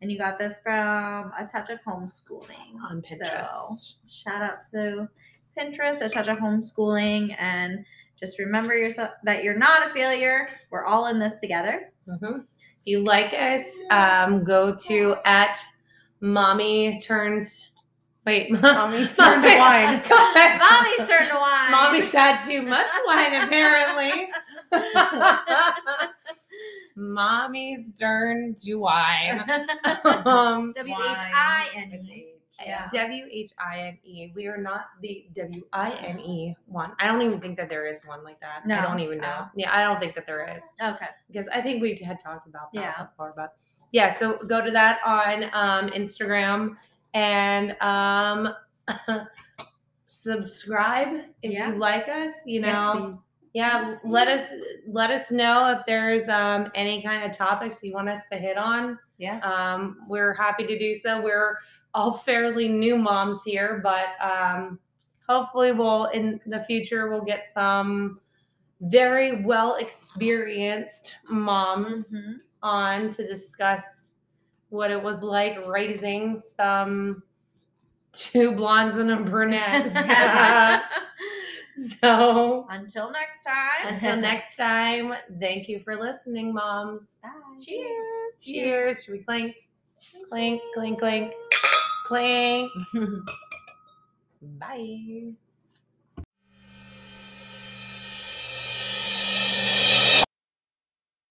Speaker 2: And you got this from a touch of homeschooling
Speaker 1: On
Speaker 2: So,
Speaker 1: Pinterest.
Speaker 2: shout out to Pinterest, a touch of homeschooling, and just remember yourself that you're not a failure. We're all in this together.
Speaker 1: Mhm. If you like us, um, go to at mommy turns. Wait,
Speaker 3: Mommy's turned to wine.
Speaker 2: Mommy's turn to wine.
Speaker 1: Mommy's had too much wine, apparently. Mommy's turned to wine. Um,
Speaker 2: W H I N E. Yeah.
Speaker 1: W H I N E. We are not the W I N E one. I don't even think that there is one like that. I don't even know. Yeah, I don't think that there is
Speaker 2: Okay.
Speaker 1: because I think we had talked about that
Speaker 2: Yeah.
Speaker 1: before. But yeah, so go to that on um, Instagram and um, subscribe if
Speaker 2: Yeah.
Speaker 1: you like us. You know,
Speaker 3: please.
Speaker 1: yeah, let us let us know if there's um, any kind of topics you want us to hit on.
Speaker 3: Yeah.
Speaker 1: Um, we're happy to do so. We're all fairly new moms here, but um, hopefully, we'll in the future we'll get some very well experienced moms
Speaker 2: Mhm.
Speaker 1: on to discuss what it was like raising some two blondes and a brunette. so
Speaker 2: Until next time.
Speaker 1: until next time, thank you for listening, moms.
Speaker 2: Cheers.
Speaker 1: Cheers. Should we clink? Clink, clink, clink, clink. Bye.